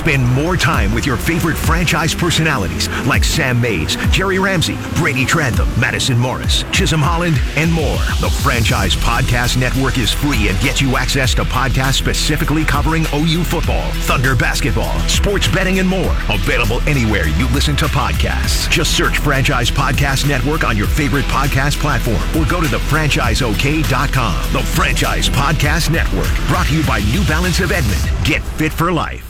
Spend more time with your favorite franchise personalities like Sam Mays, Jerry Ramsey, Brady Trantham, Madison Morris, Chisholm Holland, and more. The Franchise Podcast Network is free and gets you access to podcasts specifically covering OU football, Thunder basketball, sports betting, and more. Available anywhere you listen to podcasts. Just search Franchise Podcast Network on your favorite podcast platform or go to thefranchiseok.com. The Franchise Podcast Network, brought to you by New Balance of Edmond. Get fit for life.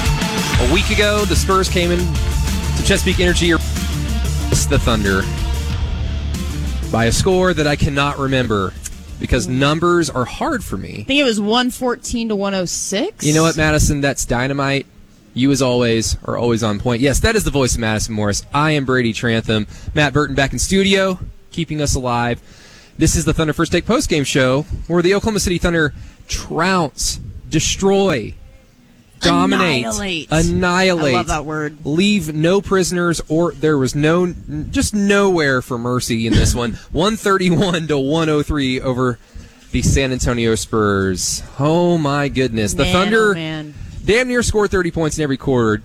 A week ago, the Spurs came in to Chesapeake Energy, or the Thunder, by a score that I cannot remember because numbers are hard for me. I think it was 114 to 106. You know what, Madison? That's dynamite. You, as always, are always on point. Yes, that is the voice of Madison Morris. I am Brady Trantham. Matt Burton back in studio, keeping us alive. This is the Thunder First Take Post Game Show, where the Oklahoma City Thunder trounce, destroy, dominate, Annihilate. annihilate. I love that word. Leave no prisoners, or there was no, just nowhere for mercy in this one. 131 to 103 over the San Antonio Spurs. Oh my goodness. The Man, Thunder oh, damn near scored 30 points in every quarter.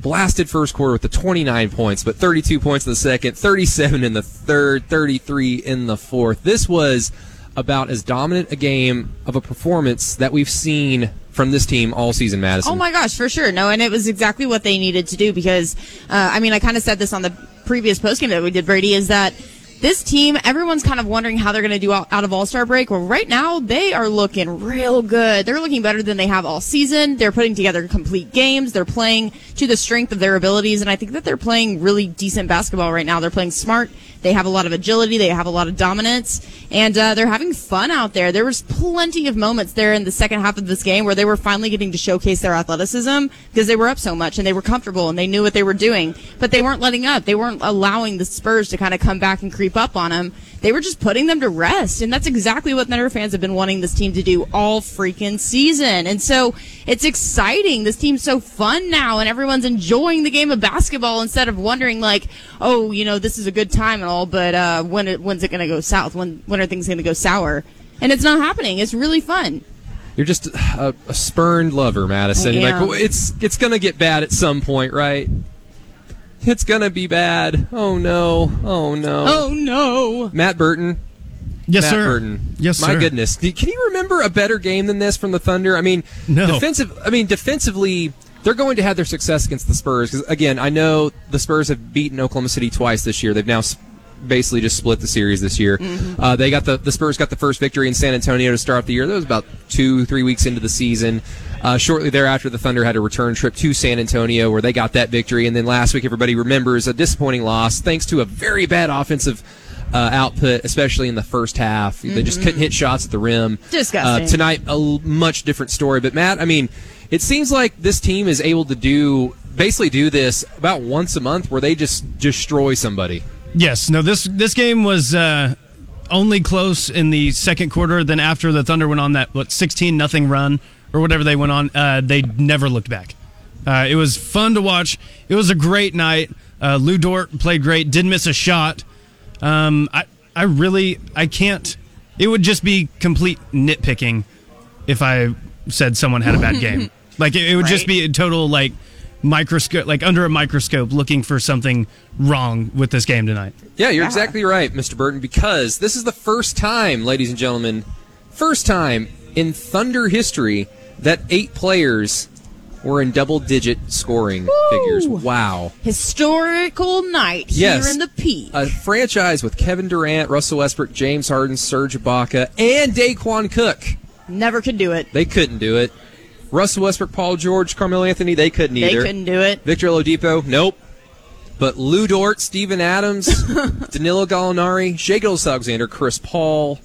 Blasted first quarter with the 29 points, but 32 points in the second, 37 in the third, 33 in the fourth. This was about as dominant a game of a performance that we've seen from this team all season, Madison. Oh my gosh, for sure. No, and it was exactly what they needed to do because, uh, I mean, I kind of said this on the previous postgame that we did, Brady, is that this team, everyone's kind of wondering how they're going to do out, of All Star break. Well, right now they are looking real good. They're looking better than they have all season. They're putting together complete games. They're playing to the strength of their abilities, and I think that they're playing really decent basketball right now. They're playing smart. They have a lot of agility. They have a lot of dominance, and uh, they're having fun out there. There was plenty of moments there in the second half of this game where they were finally getting to showcase their athleticism because they were up so much and they were comfortable and they knew what they were doing. But they weren't letting up. They weren't allowing the Spurs to kind of come back and creep up on them. They were just putting them to rest, and that's exactly what Thunder fans have been wanting this team to do all freaking season. And so it's exciting. This team's so fun now, and everyone's enjoying the game of basketball instead of wondering like, oh, you know, this is a good time and all, but uh, when it, when's it going to go south? When when are things going to go sour? And it's not happening. It's really fun. You're just a, a spurned lover, Madison. I Like am. well, it's it's gonna get bad at some point, right? It's gonna be bad. Oh no! Oh no! Oh no! Matt Burton. Yes, Matt sir. Burton. Yes, My sir. goodness. Can you remember a better game than this from the Thunder? I mean, No. defensive. I mean, defensively, they're going to have their success against the Spurs because again, I know the Spurs have beaten Oklahoma City twice this year. They've now s- basically just split the series this year. Uh, they got the the Spurs got the first victory in San Antonio to start the year. That was about two three weeks into the season. Uh, shortly thereafter, the Thunder had a return trip to San Antonio where they got that victory, and then last week, everybody remembers a disappointing loss thanks to a very bad offensive. Uh, output, especially in the first half, they just couldn't hit shots at the rim. Disgusting. Uh, tonight, a l- much different story. But Matt, I mean, it seems like this team is able to do basically do this about once a month, where they just destroy somebody. Yes. No. This this game was uh, only close in the second quarter. Then after the Thunder went on that what sixteen nothing run or whatever they went on, uh, they never looked back. Uh, it was fun to watch. It was a great night. Uh, Lu Dort played great. Didn't miss a shot. Um, I I really I can't. It would just be complete nitpicking if I said someone had a bad game. like it, it would just be a total like microscope, like under a microscope, looking for something wrong with this game tonight. Yeah, you're exactly right, Mr. Burton, because this is the first time, ladies and gentlemen, first time in Thunder history that eight players were in double digit scoring figures. Wow. Historical night Yes. here in the peak. A franchise with Kevin Durant, Russell Westbrook, James Harden, Serge Ibaka, and Daequan Cook. Never could do it. They couldn't do it. Russell Westbrook, Paul George, Carmelo Anthony, they couldn't either. They couldn't do it. Victor Oladipo, nope. But Lu Dort, Steven Adams, Danilo Gallinari, Shai Gilgeous Alexander, Chris Paul,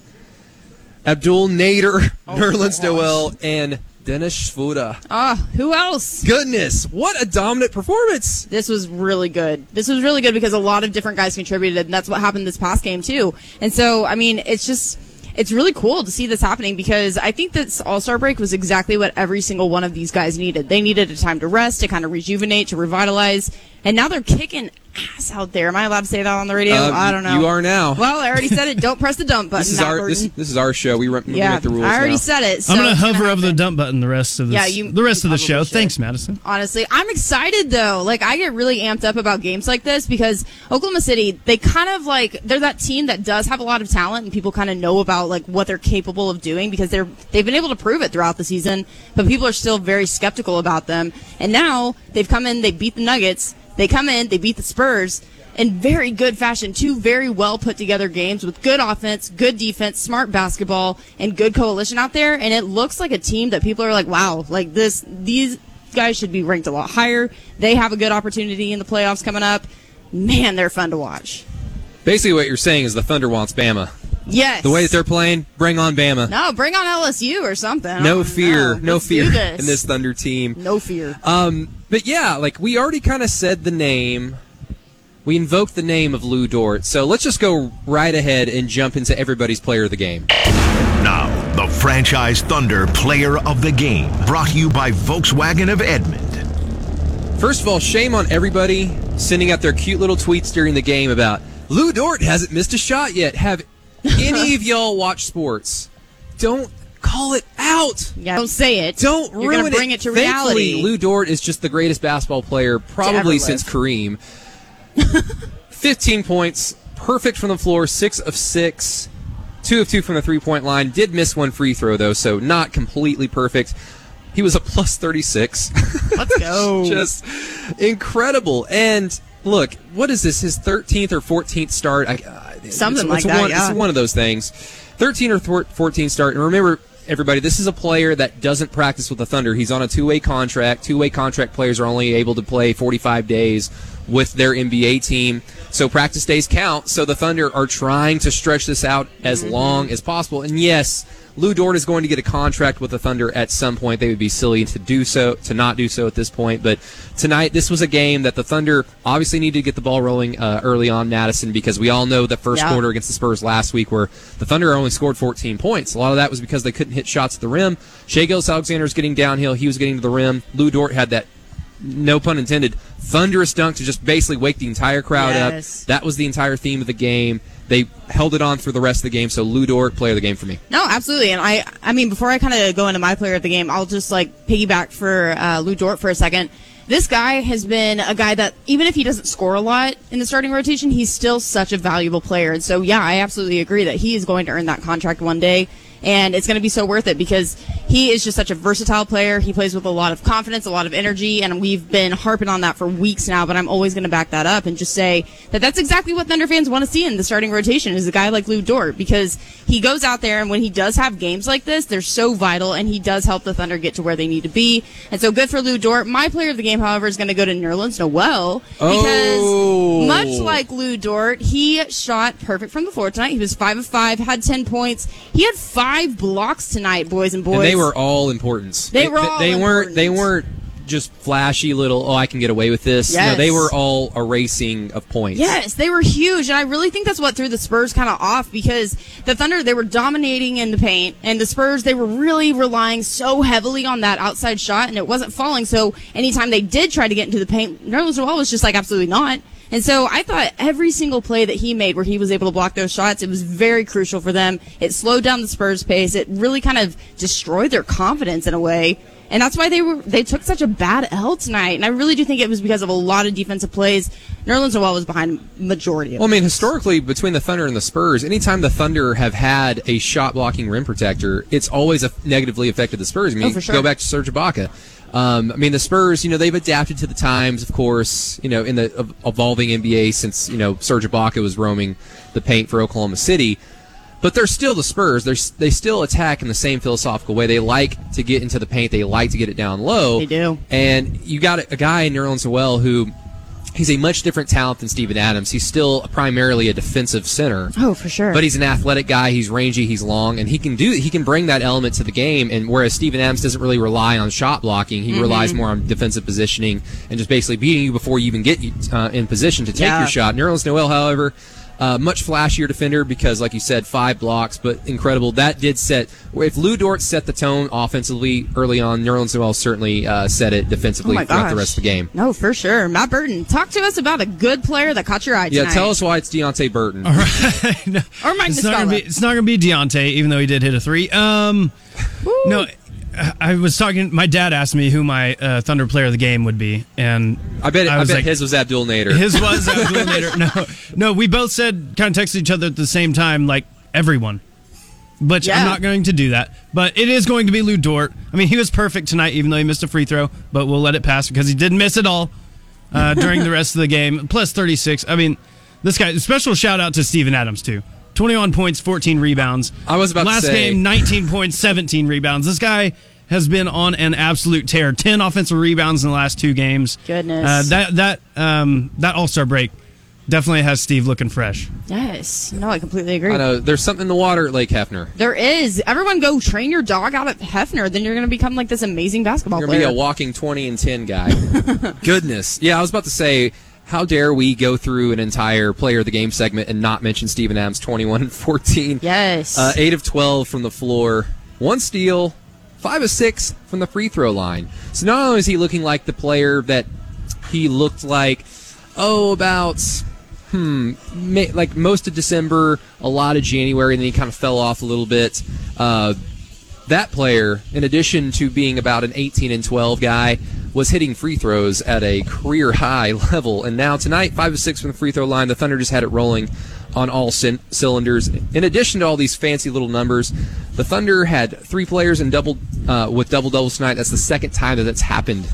Abdel Nader, Oh, Nerlens Noel, and Dennis Schroeder. Ah, who else? Goodness, what a dominant performance! This was really good. This was really good because a lot of different guys contributed, and that's what happened this past game too. And so, I mean, it's just it's really cool to see this happening because I think this All Star break was exactly what every single one of these guys needed. They needed a time to rest, to kind of rejuvenate, to revitalize, and now they're kicking ass out there. Am I allowed to say that on the radio? Uh, I don't know. You are now. Well, I already said it. Don't press the dump button. this is Matt our this, this is our show. We, run, we yeah, make the rules. I already now. said it. so I'm going to hover gonna over the dump button the rest of this, Yeah, you- the rest you of the show. should. Thanks, Madison. Honestly, I'm excited though. Like I get really amped up about games like this because Oklahoma City, they kind of like they're that team that does have a lot of talent and people kind of know about like what they're capable of doing because they're they've been able to prove it throughout the season, but people are still very skeptical about them. And now they've come in, they beat the Nuggets, they come in, they beat the Spurs in very good fashion. Two very well put together games with good offense, good defense, smart basketball, and good coalition out there. And it looks like a team that people are like, wow, like this, these guys should be ranked a lot higher. They have a good opportunity in the playoffs coming up. Man, they're fun to watch. Basically, what you're saying is the Thunder wants Bama. Yes. The way that they're playing, bring on Bama. no, bring on LSU or something. No fear, know. no Let's fear do this. in this Thunder team. No fear. Um, but yeah, like we already kind of said the name. We invoked the name of Lu Dort, so let's just go right ahead and jump into everybody's player of the game. Now, the Franchise Thunder Player of the Game, brought to you by Volkswagen of Edmond. First of all, shame on everybody sending out their cute little tweets during the game about Lu Dort hasn't missed a shot yet. Have any of y'all watch sports? Don't call it out. yeah, don't say it. Don't You're ruin bring it, to Thankfully, reality. Lu Dort is just the greatest basketball player probably since. Kareem. 15 points, perfect from the floor, 6 of 6, 2 of 2 from the three point line. Did miss one free throw, though, so not completely perfect. He was a plus 36. Let's go. just incredible. And look, what is this? His 13th or 14th start? I, Something it's, like it's that, One, yeah. It's one of those things. 13 or 14 start. And remember, everybody, this is a player that doesn't practice with the Thunder. He's on a two way contract. Two way contract players are only able to play 45 days with their NBA team. So practice days count. So the Thunder are trying to stretch this out as Mm-hmm. long as possible. And yes, Lu Dort is going to get a contract with the Thunder at some point. They would be silly to do so, to not do so at this point. But tonight, this was a game that the Thunder obviously needed to get the ball rolling uh, early on Madison because we all know the first Yeah. quarter against the Spurs last week where the Thunder only scored 14 points. A lot of that was because they couldn't hit shots at the rim. Shai Gilgeous Alexander was getting downhill. He was getting to the rim. Lu Dort had that no pun intended, thunderous dunk to just basically wake the entire crowd Yes. up. That was the entire theme of the game. They held it on for the rest of the game. So Lu Dort, player of the game for me. No, absolutely. And I, I mean, before I kind of go into my player of the game, I'll just like piggyback for uh, Lu Dort for a second. This guy has been a guy that even if he doesn't score a lot in the starting rotation, he's still such a valuable player. And so, yeah, I absolutely agree that he is going to earn that contract one day. And it's going to be so worth it because he is just such a versatile player. He plays with a lot of confidence, a lot of energy, and we've been harping on that for weeks now. But I'm always going to back that up and just say that that's exactly what Thunder fans want to see in the starting rotation is a guy like Lu Dort because he goes out there and when he does have games like this, they're so vital and he does help the Thunder get to where they need to be. And so good for Lu Dort. My player of the game, however, is going to go to Nerlens Noel because Oh. much like Lu Dort, he shot perfect from the floor tonight. He was five of five, had ten points. He had five blocks tonight, boys and boys. And they were all importance. They were all They weren't. They weren't just flashy little. Oh, I can get away with this. No, they were all erasing of points. Yes, they were huge, and I really think that's what threw the Spurs kind of off because the Thunder they were dominating in the paint, and the Spurs they were really relying so heavily on that outside shot, and it wasn't falling. So anytime they did try to get into the paint, Nerlens Noel was just like absolutely not. And so I thought every single play that he made where he was able to block those shots, it was very crucial for them. It slowed down the Spurs pace. It really kind of destroyed their confidence in a way. And that's why they were they took such a bad L tonight. And I really do think it was because of a lot of defensive plays. Nerlens Noel was behind the majority of Well, I mean, historically, between the Thunder and the Spurs, anytime the Thunder have had a shot blocking rim protector, it's always a- negatively affected the Spurs. I mean, Oh, for sure. go back to Serge Ibaka. Um, I mean, the Spurs, you know, they've adapted to the times, of course, you know, in the evolving NBA since, you know, Serge Ibaka was roaming the paint for Oklahoma City. But they're still the Spurs. They're, they still attack in the same philosophical way. They like to get into the paint. They like to get it down low. They do. And you got a, guy in Nerlens Noel who he's a much different talent than Steven Adams. He's still primarily a defensive center. Oh, for sure. But he's an athletic guy. He's rangy. He's long, and he can do. He can bring that element to the game. And whereas Steven Adams doesn't really rely on shot blocking, he Mm-hmm. relies more on defensive positioning and just basically beating you before you even get uh, in position to take Yeah. your shot. Nerlens Noel, however. Uh, much flashier defender because, like you said, five blocks, but incredible. That did set. If Lu Dort set the tone offensively early on, Nerlens Noel certainly uh, set it defensively oh throughout the rest of the game. No, for sure. Matt Burton, talk to us about a good player that caught your eye Yeah, tonight. tell us why it's Deonte Burton. no, Or Magnus it's not gonna be Scala. it's not gonna be Deonte, even though he did hit a three. Um, no, I was talking. My dad asked me who my uh, Thunder player of the game would be, and I bet. I, was bet like, his was Abdel Nader. His was Abdul Nader. No, no, we both said kind of texted each other at the same time, like everyone. But Yeah. I'm not going to do that. But it is going to be Lu Dort. I mean, he was perfect tonight, even though he missed a free throw. But we'll let it pass because he didn't miss it all uh, during the rest of the game. Plus 36. I mean, this guy. Special shout out to Steven Adams too. 21 points, 14 rebounds. I was about to last say- game 19 points, 17 rebounds. This guy has been on an absolute tear. 10 offensive rebounds in the last two games. Goodness. Uh, that that um, that All Star break definitely has Steve looking fresh. Yes. No, I completely agree. I know there's something in the water at Lake Hefner. There is. Everyone go train your dog out at Hefner. Then you're going to become like this amazing basketball player. You're gonna be a walking 20 and 10 guy. Goodness. Yeah, I was about to say, how dare we go through an entire player of the game segment and not mention Steven Adams 21 and 14. yes. Uh, 8 of 12 from the floor, one steal, 5 of 6 from the free throw line. So not only is he looking like the player that he looked like, oh, about hmm, ma- like most of December, a lot of January, and then he kind of fell off a little bit. Uh, that player, in addition to being about an 18 and 12 guy, was hitting free throws at a career high level. And now tonight, five of six from the free throw line. The Thunder just had it rolling on all cin- cylinders. In addition to all these fancy little numbers, the Thunder had three players in double uh, with double doubles tonight. That's the second time that that's happened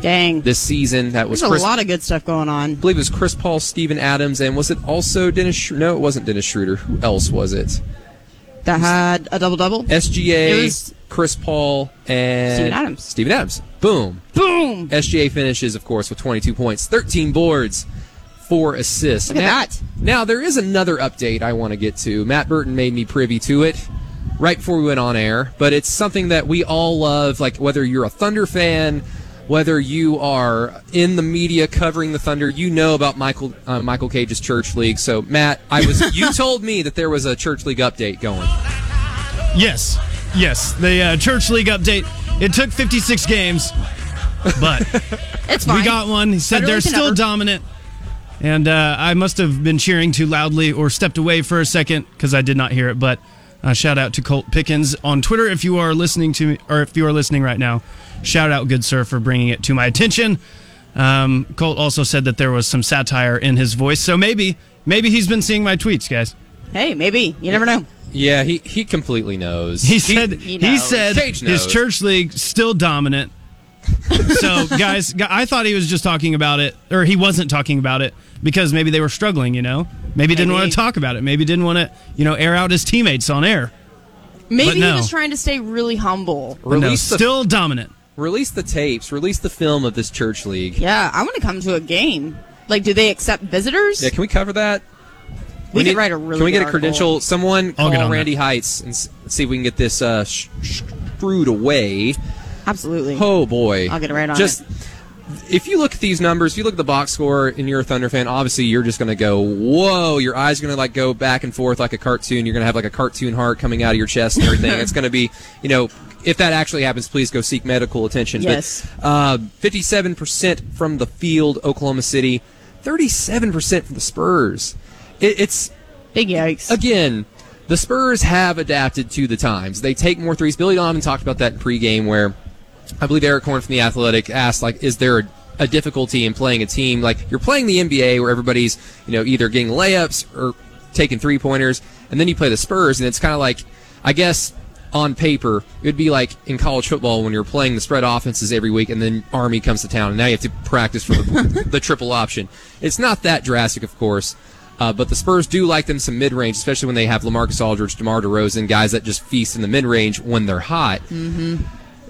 Dang. this season. That was There's Chris, a lot of good stuff going on. I believe it was Chris Paul, Steven Adams, and was it also Dennis? Sch- no, it wasn't Dennis Schroeder. Who else was it? That had a double double. SGA, was- Chris Paul, and Steven Adams. Steven Adams. Boom. Boom. SGA finishes, of course, with 22 points, 13 boards, four assists. Look at now, that. Now there is another update I want to get to. Matt Burton made me privy to it right before we went on air, but it's something that we all love. Like whether you're a Thunder fan, whether you are in the media covering the Thunder, you know about Michael uh, Michael Cage's Church League. So Matt, I was you told me that there was a Church League update going. Yes, yes. The uh, church league update. It took 56 games, but It's fine. we got one. He said Better they're still never. dominant. And uh, I must have been cheering too loudly or stepped away for a second because I did not hear it. But uh, shout out to Colt Pickens on Twitter if you are listening to me, or if you are listening right now. Shout out, good sir, for bringing it to my attention. Um, Colt also said that there was some satire in his voice, so maybe, maybe he's been seeing my tweets, guys. Hey, maybe. You never know. Yeah, he he completely knows. He said he he, knows. said Cage his church league still dominant. so guys, I thought he was just talking about it, or he wasn't talking about it because maybe they were struggling. You know, maybe didn't want to talk about it. Maybe didn't want to, you know, air out his teammates on air. Maybe no. he was trying to stay really humble. But no, the still dominant. release the tapes, release the film of this church league. Yeah, I want to come to a game. Like, do they accept visitors? Yeah, can we cover that? we need could write a really Can we good get a article. credential? Someone I'll call get on Randy Heights and see if we can get this uh, sh- screwed away. Absolutely. Oh boy, I'll get it right on Just if you look at these numbers, if you look at the box score, and you're a Thunder fan, obviously you're just going to go, "Whoa!" Your eyes are going to like go back and forth like a cartoon. You're going to have like a cartoon heart coming out of your chest and everything. it's going to be, you know. If that actually happens, please go seek medical attention. Yes. But uh, 57% from the field, Oklahoma City. 37% from the Spurs. It, it's Big yikes. again, the Spurs have adapted to the times. They take more threes. Billy Donovan talked about that in pregame, where I believe Erik Horne from the Athletic asked, like, is there a, a difficulty in playing a team like you're playing the NBA, where everybody's you know either getting layups or taking three pointers, and then you play the Spurs, and it's kind of like, I guess. On paper, it would be like in college football when you're playing the spread offenses every week, and then Army comes to town, and now you have to practice for the, the triple option. It's not that drastic, of course, uh, but the Spurs do like them some mid range, especially when they have Lamarcus Aldridge, DeMar DeRozan, guys that just feast in the mid range when they're hot. Mm-hmm.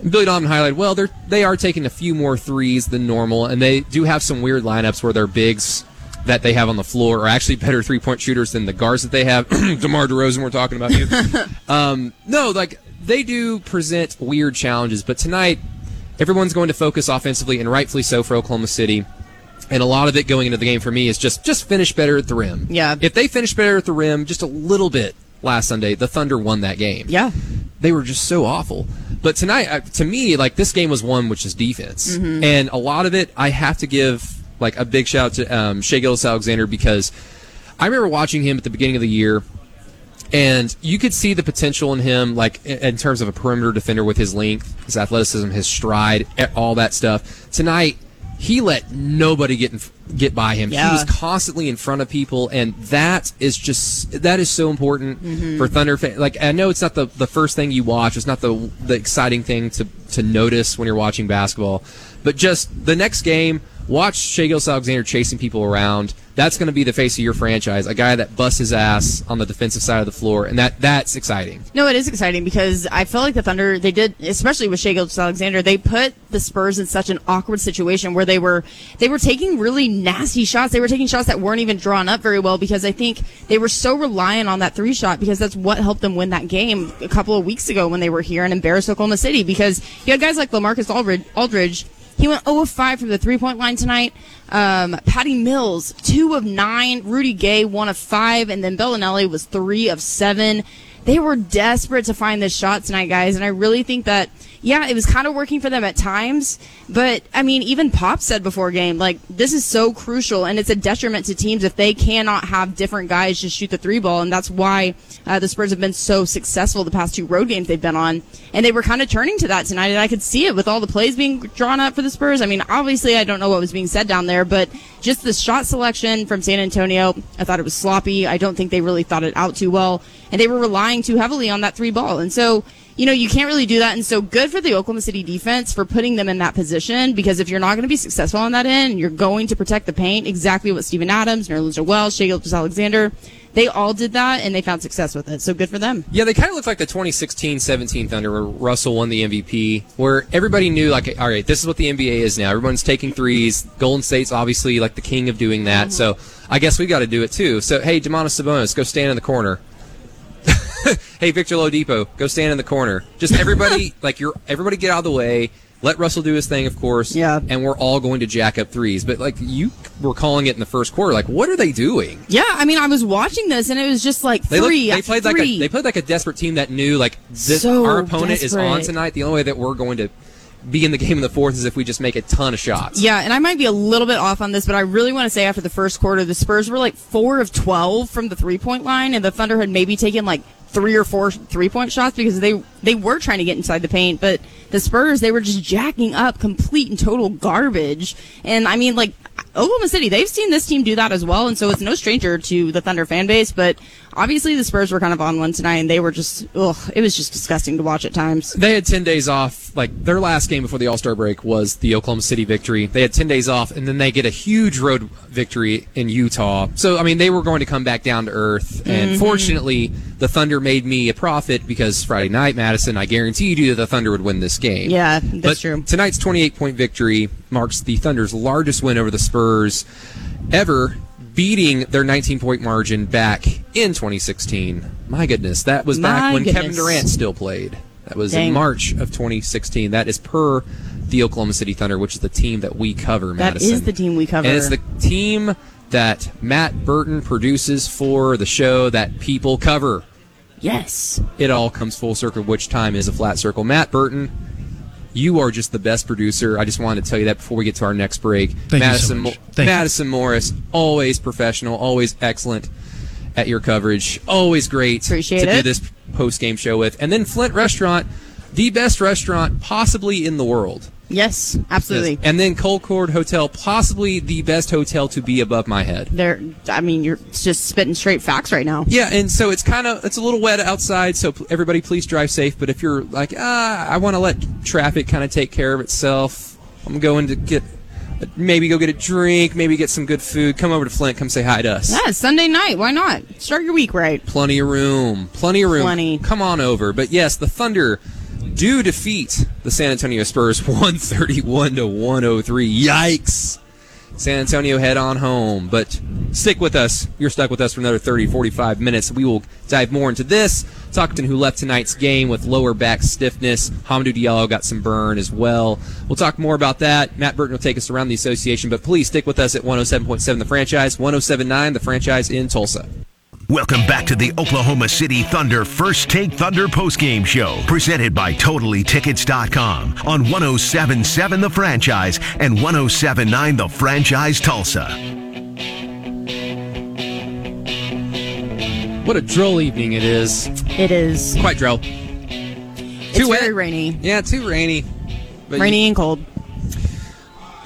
Billy Donovan highlighted, well, they're they are taking a few more threes than normal, and they do have some weird lineups where their bigs that they have on the floor are actually better three point shooters than the guards that they have. DeMar DeRozan, we're talking about you. um, no, like they do present weird challenges, but tonight everyone's going to focus offensively, and rightfully so for Oklahoma City. And a lot of it going into the game for me is just just finish better at the rim. Yeah. If they finish better at the rim just a little bit last Sunday, the Thunder won that game. Yeah. They were just so awful. But tonight, uh, to me, like this game was won, which is defense, and a lot of it I have to give like a big shout out to um, Shai Gilgeous Alexander because I remember watching him at the beginning of the year, and you could see the potential in him, like in terms of a perimeter defender with his length, his athleticism, his stride, all that stuff. Tonight, he let nobody get in, get by him. Yeah. He was constantly in front of people, and that is just that is so important Mm-hmm. for Thunder. Fan. Like I know it's not the the first thing you watch. It's not the the exciting thing to to notice when you're watching basketball, but just the next game. Watch Shai Alexander chasing people around. That's going to be the face of your franchise. A guy that busts his ass on the defensive side of the floor, and that that's exciting. No, it is exciting because I feel like the Thunder, they did, especially with Shai Alexander, they put the Spurs in such an awkward situation where they were, they were taking really nasty shots. They were taking shots that weren't even drawn up very well because I think they were so reliant on that three shot because that's what helped them win that game a couple of weeks ago when they were here and embarrassed Oklahoma City because you had guys like Lamarcus Aldridge, Aldridge he went 0 of 5 from the three point line tonight. Um, Patty Mills, 2 of 9. Rudy Gay, 1 of 5. And then Belinelli was 3 of 7. They were desperate to find this shot tonight, guys. And I really think that, yeah, it was kind of working for them at times. But, I mean, even Pop said before game, like, this is so crucial. And it's a detriment to teams if they cannot have different guys just shoot the three ball. And that's why uh, the Spurs have been so successful the past two road games they've been on. And they were kind of turning to that tonight. And I could see it with all the plays being drawn up for the Spurs. I mean, obviously, I don't know what was being said down there, but just the shot selection from San Antonio, I thought it was sloppy. I don't think they really thought it out too well. And they were relying too heavily on that three ball. And so, you know, you can't really do that. And so good for the Oklahoma City defense for putting them in that position because if you're not going to be successful on that end, you're going to protect the paint, exactly what Steven Adams, Nerlens Wells, Shai Gilgeous Alexander, they all did that and they found success with it. So good for them. Yeah, they kind of look like the 2016-17 Thunder where Russell won the MVP, where everybody knew like, all right, this is what the NBA is now. Everyone's taking threes. Golden State's obviously like the king of doing that. Mm-hmm. So I guess we got to do it too. So hey, Domantas Sabonis, go stand in the corner. hey, Victor Oladipo, go stand in the corner. Just everybody, like you're, everybody get out of the way. Let Russell do his thing, of course. Yeah. And we're all going to jack up threes. But like you were calling it in the first quarter, like what are they doing? Yeah, I mean, I was watching this and it was just like They, three. look, they played like a they played like a desperate team that knew like this, So our opponent is on tonight. The only way that we're going to be in the game in the fourth is if we just make a ton of shots. Yeah, and I might be a little bit off on this, but I really want to say after the first quarter, the Spurs were like four of twelve from the three point line, and the Thunder had maybe taken like three or four three point shots because they they were trying to get inside the paint, but the Spurs they were just jacking up complete and total garbage. And I mean, like Oklahoma City, they've seen this team do that as well, and so it's no stranger to the Thunder fan base. But obviously, the Spurs were kind of on one tonight, and they were just ugh, it was just disgusting to watch at times. They had 10 days off. Like, their last game before the All Star break was the Oklahoma City victory. They had 10 days off, and then they get a huge road victory in Utah. So, I mean, they were going to come back down to earth. And Mm-hmm. fortunately, the Thunder made me a profit because Friday night, Madison, I guaranteed you that the Thunder would win this game. Yeah, that's but true. Tonight's 28 point victory marks the Thunder's largest win over the Spurs ever, beating their 19 point margin back in 2016. My goodness, that was back My when Kevin. Durant still played. That was Dang. in March of 2016. That is per the Oklahoma City Thunder, which is the team that we cover, That Madison. is the team we cover. And it's the team that Matt Burton produces for the show that people cover. yes. It all comes full circle, which time is a flat circle. Matt Burton, you are just the best producer. I just wanted to tell you that before we get to our next break. Thank you so Madison, much. Mo- Thank you. Madison Morris, always professional, always excellent at your coverage. Always great Appreciate to do this post game show with. And then Flint Restaurant, the best restaurant possibly in the world. Yes, absolutely. And then Colcord Hotel, possibly the best hotel to be above my head. They're, I mean, you're just spitting straight facts right now. Yeah, and so it's kind of it's a little wet outside, so everybody please drive safe. But if you're like, ah, I want to let traffic kind of take care of itself, I'm going to get maybe go get a drink, maybe get some good food. Come over to Flint, come say hi to us. Yeah, Sunday night. Why not? Start your week right. Plenty of room, plenty of room. Plenty. Come on over. But yes, the Thunder do defeat the San Antonio Spurs 131 to 103. Yikes! San Antonio head on home, but stick with us. You're stuck with us for another 30, 45 minutes. We will dive more into this. Talking who left tonight's game with lower back stiffness. Hamidou Diallo got some burn as well. We'll talk more about that. Matt Burton will take us around the association, but please stick with us at 107.7 The Franchise, 107.9 The Franchise in Tulsa. Welcome back to the Oklahoma City Thunder First Take Thunder postgame show, presented by TotallyTickets.com on 1077 The Franchise and 1079 The Franchise Tulsa. What a droll evening it is. It is. Quite droll. It's Too very wet. rainy. Yeah, too rainy. But Rainy and cold.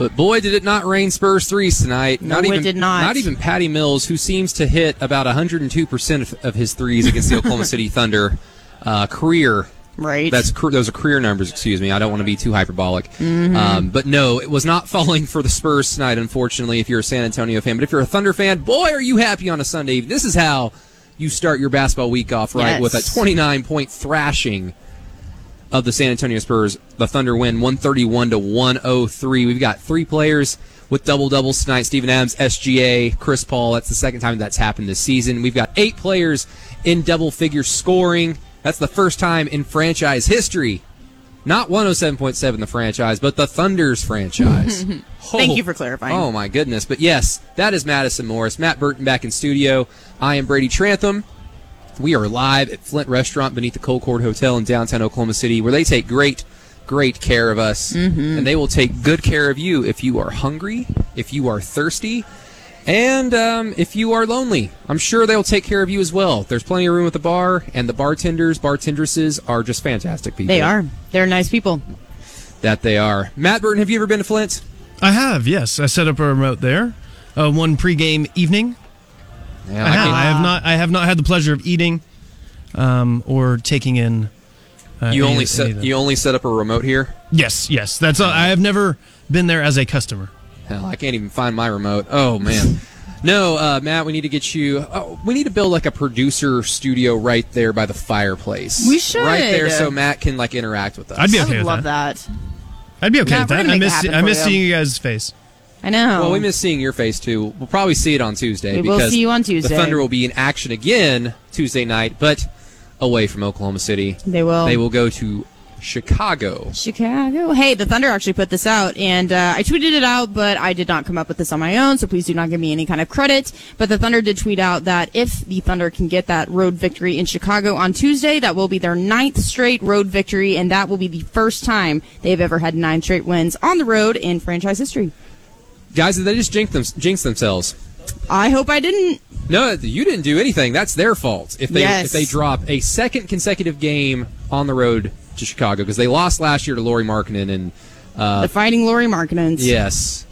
But boy, did it not rain Spurs threes tonight. No, not it even, did not. Not even Patty Mills, who seems to hit about 102% of, of his threes against the Oklahoma City Thunder uh, career. Right. That's those are career numbers. Excuse me. I don't want to be too hyperbolic. Mm-hmm. Um, but no, it was not falling for the Spurs tonight. Unfortunately, if you're a San Antonio fan, but if you're a Thunder fan, boy, are you happy on a Sunday. evening. This is how you start your basketball week off right Yes. with a 29 point thrashing of the San Antonio Spurs. The Thunder win 131 to 103. We've got three players with double doubles tonight. Steven Adams, SGA, Chris Paul. That's the second time that's happened this season. We've got eight players in double figure scoring. That's the first time in franchise history. Not 107.7 the franchise, but the Thunder's franchise. Thank oh. you for clarifying. Oh my goodness. But yes, that is Madison Morris. Matt Burton back in studio. I am Brady Trantham. We are live at Flint Restaurant beneath the Colcord Hotel in downtown Oklahoma City, where they take great, great care of us. Mm-hmm. And they will take good care of you if you are hungry, if you are thirsty, and um, if you are lonely. I'm sure they'll take care of you as well. There's plenty of room at the bar, and the bartenders, bartendresses are just fantastic people. They are. They're nice people. That they are. Matt Burton, have you ever been to Flint? I have, yes. I set up a remote there. Uh, one pregame evening. Yeah, I, have. can't- I have not. I have not had the pleasure of eating, um, or taking in. Uh, you any- only set you only set up a remote here. Yes, yes. That's. all I have never been there as a customer. Hell, I can't even find my remote. Oh man. No, uh, Matt, we need to get you. Oh, we need to build like a producer studio right there by the fireplace. We should. right there, so Matt can like interact with us. I'd be I okay would with love that. that. I'd be okay Matt, with that. gonna I make it miss. I miss you. seeing you guys' face. I know. Well, we miss seeing your face too. We'll probably see it on Tuesday We will see you on Tuesday. the Thunder will be in action again Tuesday night, but away from Oklahoma City. They will. They will go to Chicago. Chicago. Hey, the Thunder actually put this out, and uh, I tweeted it out, but I did not come up with this on my own, so please do not give me any kind of credit. But the Thunder did tweet out that if the Thunder can get that road victory in Chicago on Tuesday, that will be their ninth straight road victory, and that will be the first time they've ever had nine straight wins on the road in franchise history. Guys, did they just jinx, them, jinx themselves? I hope I didn't. No, you didn't do anything. That's their fault. If they Yes. if they drop a second consecutive game on the road to Chicago because they lost last year to Lauri Markkanen and uh, the fighting Lauri Markkanens. yes,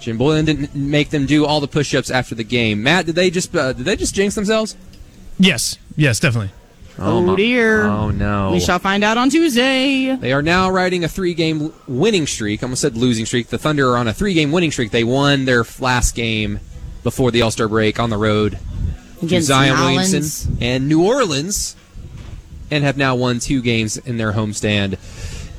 Jim Boylen didn't make them do all the push-ups after the game. Matt, did they just uh, did they just jinx themselves? Yes, yes, definitely. Oh, oh, my- dear. Oh no. We shall find out on Tuesday. They are now riding a three-game winning streak. I almost said losing streak. The Thunder are on a three-game winning streak. They won their last game before the All-Star break on the road Against Zion Nolans. Williamson and New Orleans, and have now won two games in their homestand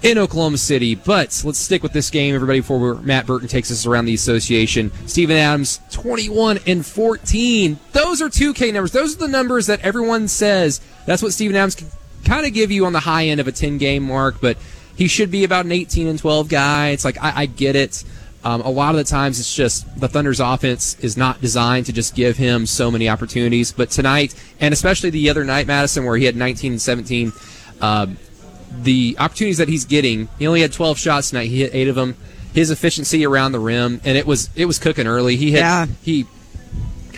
in Oklahoma City. But let's stick with this game, everybody, before Matt Burton takes us around the association. Steven Adams, 21 and 14. Those are 2K numbers. Those are the numbers that everyone says. That's what Steven Adams can kind of give you on the high end of a 10 game mark, but he should be about an 18 and 12 guy. It's like, I, I get it. Um, a lot of the times it's just the Thunder's offense is not designed to just give him so many opportunities. But tonight, and especially the other night, Madison, where he had 19 and 17, uh, the opportunities that he's getting, he only had 12 shots tonight. He hit eight of them. His efficiency around the rim, and it was it was cooking early. He hit Yeah. he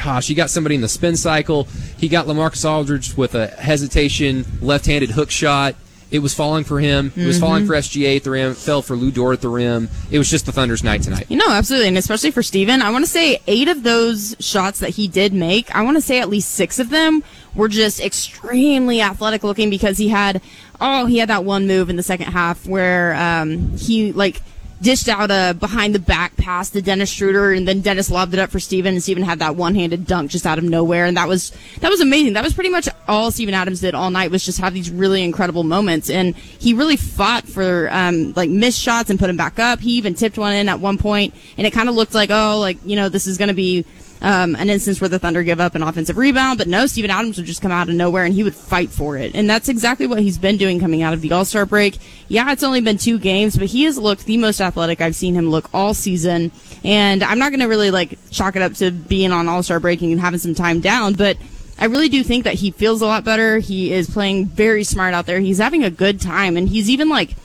gosh, he got somebody in the spin cycle. He got Lamarcus Aldridge with a hesitation left-handed hook shot. It was falling for him. It was falling for SGA at the rim. Fell for Lu Dort at the rim. It was just the Thunder's night tonight. You know, absolutely, and especially for Steven, I want to say eight of those shots that he did make, I want to say at least six of them were just extremely athletic looking because he had, oh, he had that one move in the second half where um, he like dished out a behind the back pass to Dennis Schroeder, and then Dennis lobbed it up for Steven, and Steven had that one handed dunk just out of nowhere, and that was that was amazing. That was pretty much all Steven Adams did all night was just have these really incredible moments, and he really fought for um, like missed shots and put him back up. He even tipped one in at one point, and it kind of looked like oh like you know this is going to be um, an instance where the Thunder give up an offensive rebound, but no, Steven Adams would just come out of nowhere and he would fight for it. And that's exactly what he's been doing coming out of the All Star break. Yeah, it's only been two games, but he has looked the most athletic I've seen him look all season. And I'm not going to really like chalk it up to being on All Star break and having some time down, but I really do think that he feels a lot better. He is playing very smart out there. He's having a good time, and he's even like,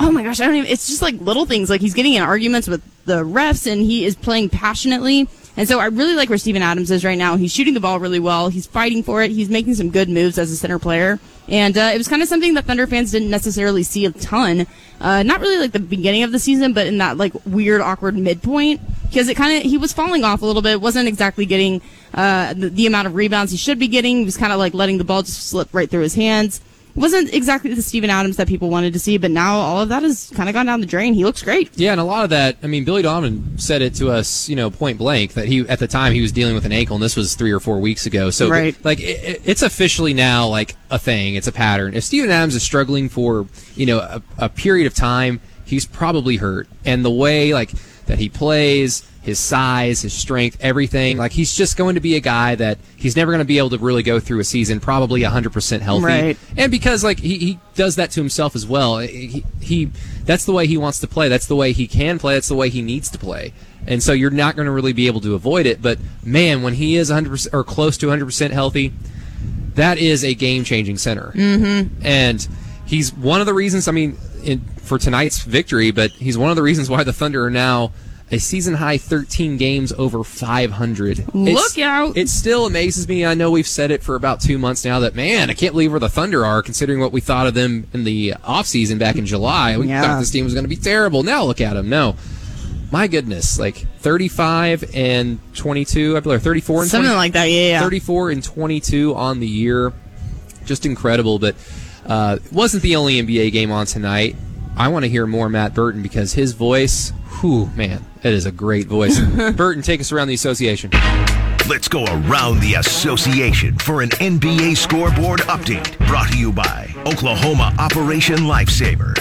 oh my gosh, I don't even. It's just like little things. Like he's getting in arguments with the refs, and he is playing passionately. And so I really like where Steven Adams is right now. He's shooting the ball really well. He's fighting for it. He's making some good moves as a center player. And uh, it was kind of something that Thunder fans didn't necessarily see a ton. Uh, not really like the beginning of the season, but in that like weird, awkward midpoint. Because it kind of, he was falling off a little bit. Wasn't exactly getting uh, the, the amount of rebounds he should be getting. He was kind of like letting the ball just slip right through his hands wasn't exactly the Steven Adams that people wanted to see, but now all of that has kind of gone down the drain. He looks great. Yeah, and a lot of that, I mean, Billy Donovan said it to us, you know, point blank that he at the time he was dealing with an ankle, and this was three or four weeks ago. So, right. like, it, it's officially now like a thing. It's a pattern. If Steven Adams is struggling for you know a, a period of time, he's probably hurt, and the way like that he plays his size, his strength, everything. Like he's just going to be a guy that he's never going to be able to really go through a season probably 100% healthy. Right. And because like he, he does that to himself as well. He, he that's the way he wants to play. That's the way he can play. That's the way he needs to play. And so you're not going to really be able to avoid it, but man, when he is 100% or close to 100% healthy, that is a game-changing center. Mm-hmm. And he's one of the reasons, I mean, in, for tonight's victory, but he's one of the reasons why the Thunder are now a season high 13 games over 500. Look It's- out. It still amazes me. I know we've said it for about two months now that, man, I can't believe where the Thunder are considering what we thought of them in the offseason back in July. We Yeah. thought this team was going to be terrible. Now look at them. No. My goodness, like 35 and 22, I believe, or 34 and Something 20 like that, yeah, yeah. 34 and 22 on the year. Just incredible. But uh, it wasn't the only NBA game on tonight. I want to hear more Matt Burton because his voice, whew, man, it is a great voice. Burton, take us around the association. Let's go around the association for an NBA scoreboard update. Brought to you by Oklahoma Operation Lifesaver.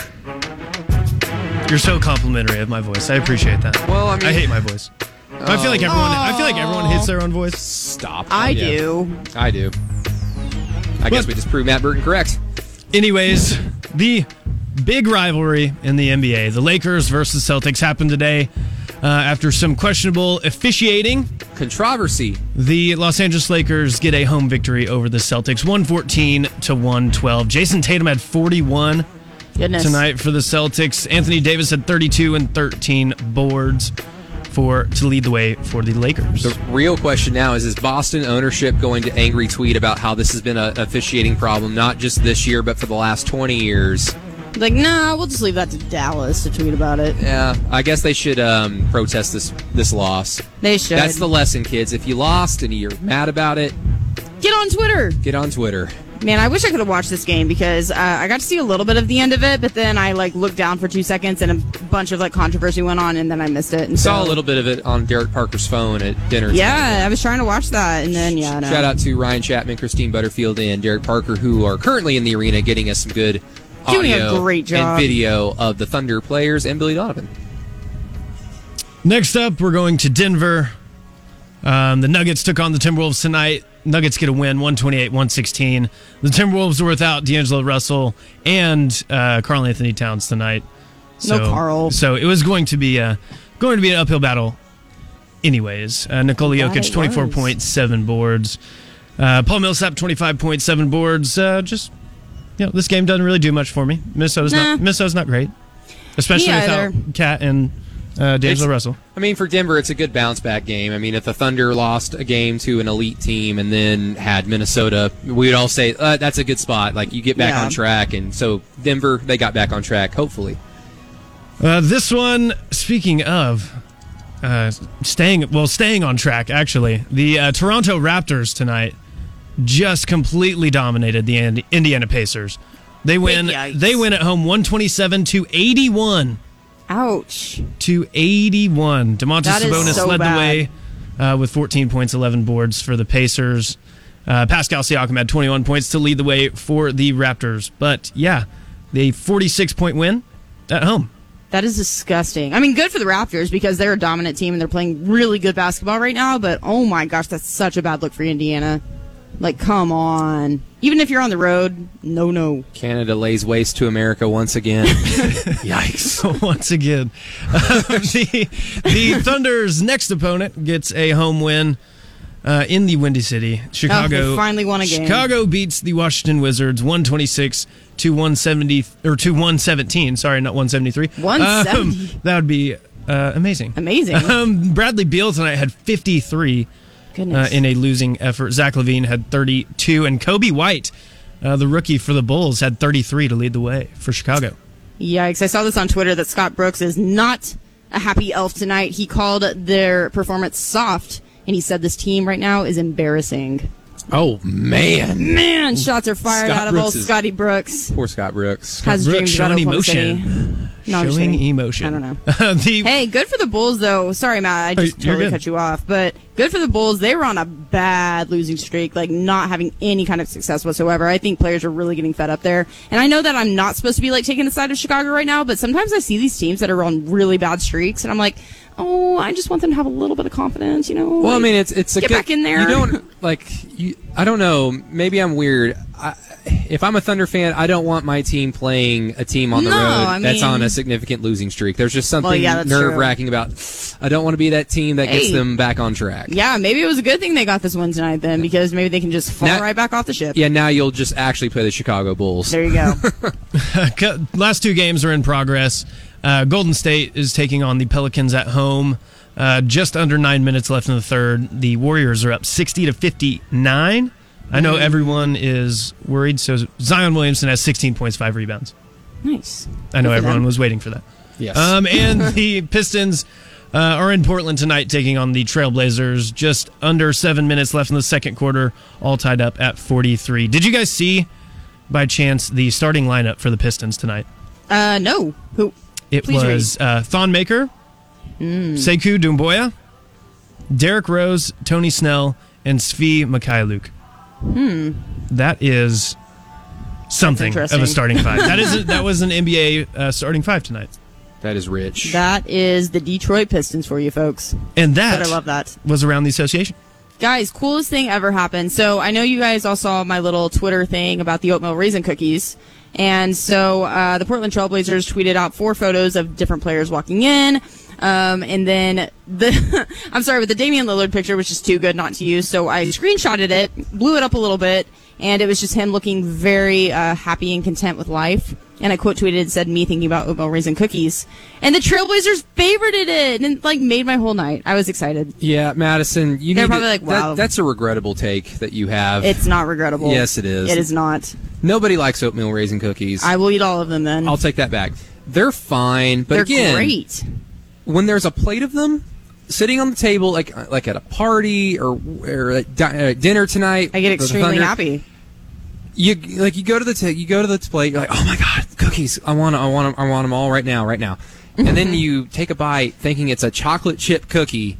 You're so complimentary of my voice. I appreciate that. Well, I mean- I hate my voice. I feel like everyone. I feel like everyone hates their own voice. Stop. I Yeah, do. I do. I guess we just proved Matt Burton correct. Anyways, the big rivalry in the NBA, the Lakers versus Celtics, happened today. Uh, after some questionable officiating, Controversy. the Los Angeles Lakers get a home victory over the Celtics, 114 to 112. Jayson Tatum had 41 Goodness. tonight for the Celtics. Anthony Davis had 32 and 13 boards for to lead the way for the Lakers. The real question now is: Is Boston ownership going to angry tweet about how this has been an officiating problem, not just this year, but for the last 20 years? Like, nah, we'll just leave that to Dallas to tweet about it. Yeah, I guess they should um, protest this this loss. They should. That's the lesson, kids. If you lost and you're mad about it, Get on Twitter. get on Twitter. Man, I wish I could have watched this game because uh, I got to see a little bit of the end of it, but then I like looked down for two seconds and a bunch of like controversy went on, and then I missed it. And Saw so, a little bit of it on Derek Parker's phone at dinner. Yeah, I was trying to watch that, and then yeah, no. Shout out to Ryan Chapman, Christine Butterfield, and Derek Parker, who are currently in the arena getting us some good Doing a great job. and video of the Thunder players and Billy Donovan. Next up, we're going to Denver. Um, the Nuggets took on the Timberwolves tonight. Nuggets get a win, 128 116. The Timberwolves were without D'Angelo Russell and uh, Karl Anthony Towns tonight. No Karl. So it was going to be a, going to be an uphill battle anyways. Uh, Nikola That Jokic, it was. 24.7 boards. Uh, Paul Millsap, 25.7 boards. Uh, just, you know, this game doesn't really do much for me. Minnesota's, Nah. not, Minnesota's not great, especially Me without either. Cat and uh, D'Angelo Russell. I mean, for Denver, it's a good bounce back game. I mean, if the Thunder lost a game to an elite team and then had Minnesota, we'd all say uh, that's a good spot. Like you get back Yeah. on track, and so Denver, they got back on track. Hopefully, Uh, this one, speaking of uh, staying, well, staying on track, actually, the uh, Toronto Raptors tonight just completely dominated the Indiana Pacers. They win. They win at home, one twenty-seven to eighty-one. Ouch. to 81. Domantas That is Sabonis so led bad. the way uh, with 14 points, 11 boards for the Pacers. Uh, Pascal Siakam had 21 points to lead the way for the Raptors. But yeah, the 46 point win at home. That is disgusting. I mean, good for the Raptors because they're a dominant team and they're playing really good basketball right now, but oh my gosh, that's such a bad look for Indiana. Like, come on. Even if you're on the road, no, no. Canada lays waste to America once again. Yikes. Once again, uh, the, the Thunder's next opponent gets a home win uh, in the Windy City. Chicago Oh, finally won a game. Chicago beats the Washington Wizards 126 to 170 or to 117. Sorry, not 173. 170. Um, that would be uh, amazing. Amazing. Um, Bradley Beal tonight had 53 uh, in a losing effort. Zach LaVine had 32, and Coby White, uh, the rookie for the Bulls, had 33 to lead the way for Chicago. Yikes. I saw this on Twitter that Scott Brooks is not a happy elf tonight. He called their performance soft, and he said this team right now is embarrassing. Oh man. Man, shots are fired Scott out of Brooks old Scotty Brooks. Poor Scott Brooks. Has Brooks dreams about showing Oklahoma emotion. City. No, Showing emotion. I don't know. the, Hey, good for the Bulls, though. Sorry, Matt, I just totally good. cut you off. But good for the Bulls. They were on a bad losing streak, like not having any kind of success whatsoever. I think players are really getting fed up there. And I know that I'm not supposed to be like taking the side of Chicago right now, but sometimes I see these teams that are on really bad streaks, and I'm like, oh, I just want them to have a little bit of confidence, you know? Well, I mean, it's it's a Get good, back in there. You don't like you. I don't know. Maybe I'm weird. I, if I'm a Thunder fan, I don't want my team playing a team on the No, road I that's on a significant losing streak. There's just something Well, yeah, nerve wracking about. I don't want to be that team that gets them back on track. yeah, maybe it was a good thing they got this win tonight then, because maybe they can just fall Now- right back off the ship. Yeah, now you'll just actually play the Chicago Bulls. There you go. last two games are in progress. Uh, Golden State is taking on the Pelicans at home. Uh, just under nine minutes left in the third. The Warriors are up 60 to 59. I know everyone is worried. So Zion Williamson has 16 points, five rebounds. nice. I know everyone them. was waiting for that. Yes. Um, and the Pistons uh, are in Portland tonight, taking on the Trailblazers. Just under seven minutes left in the second quarter, all tied up at 43. Did you guys see, by chance, the starting lineup for the Pistons tonight? Uh, no. Who? It Please read. was uh, Thon Maker, Hmm. Sekou Doumbouya, Derrick Rose, Tony Snell, and Svi Mykhailiuk. Hmm. That is something of a starting five. that is a, that was an NBA uh, starting five tonight, that is rich. That is the Detroit Pistons for you folks. and But that I love that. was around the association. Guys, coolest thing ever happened. So I know you guys all saw my little Twitter thing about the oatmeal raisin cookies. And so uh, the Portland Trailblazers tweeted out four photos of different players walking in. Um, and then the, I'm sorry, but the Damian Lillard picture was just too good not to use. So I screenshotted it, blew it up a little bit, and it was just him looking very uh, happy and content with life. And I quote tweeted and said, "Me thinking about oatmeal raisin cookies." And the Trailblazers favorited it, and like made my whole night. I was excited. yeah, Madison. You They're need probably to- like, wow. That, that's a regrettable take that you have. It's not regrettable. Yes, it is. It is not. Nobody likes oatmeal raisin cookies. I will eat all of them then. I'll take that back. They're fine, but They're again, great. when there's a plate of them sitting on the table, like like at a party or or at uh, dinner tonight, I get extremely happy. You like you go to the ta- you go to the plate, you're like, oh my god, cookies! I want I want I want them all right now, right now. And then mm-hmm. you take a bite, thinking it's a chocolate chip cookie,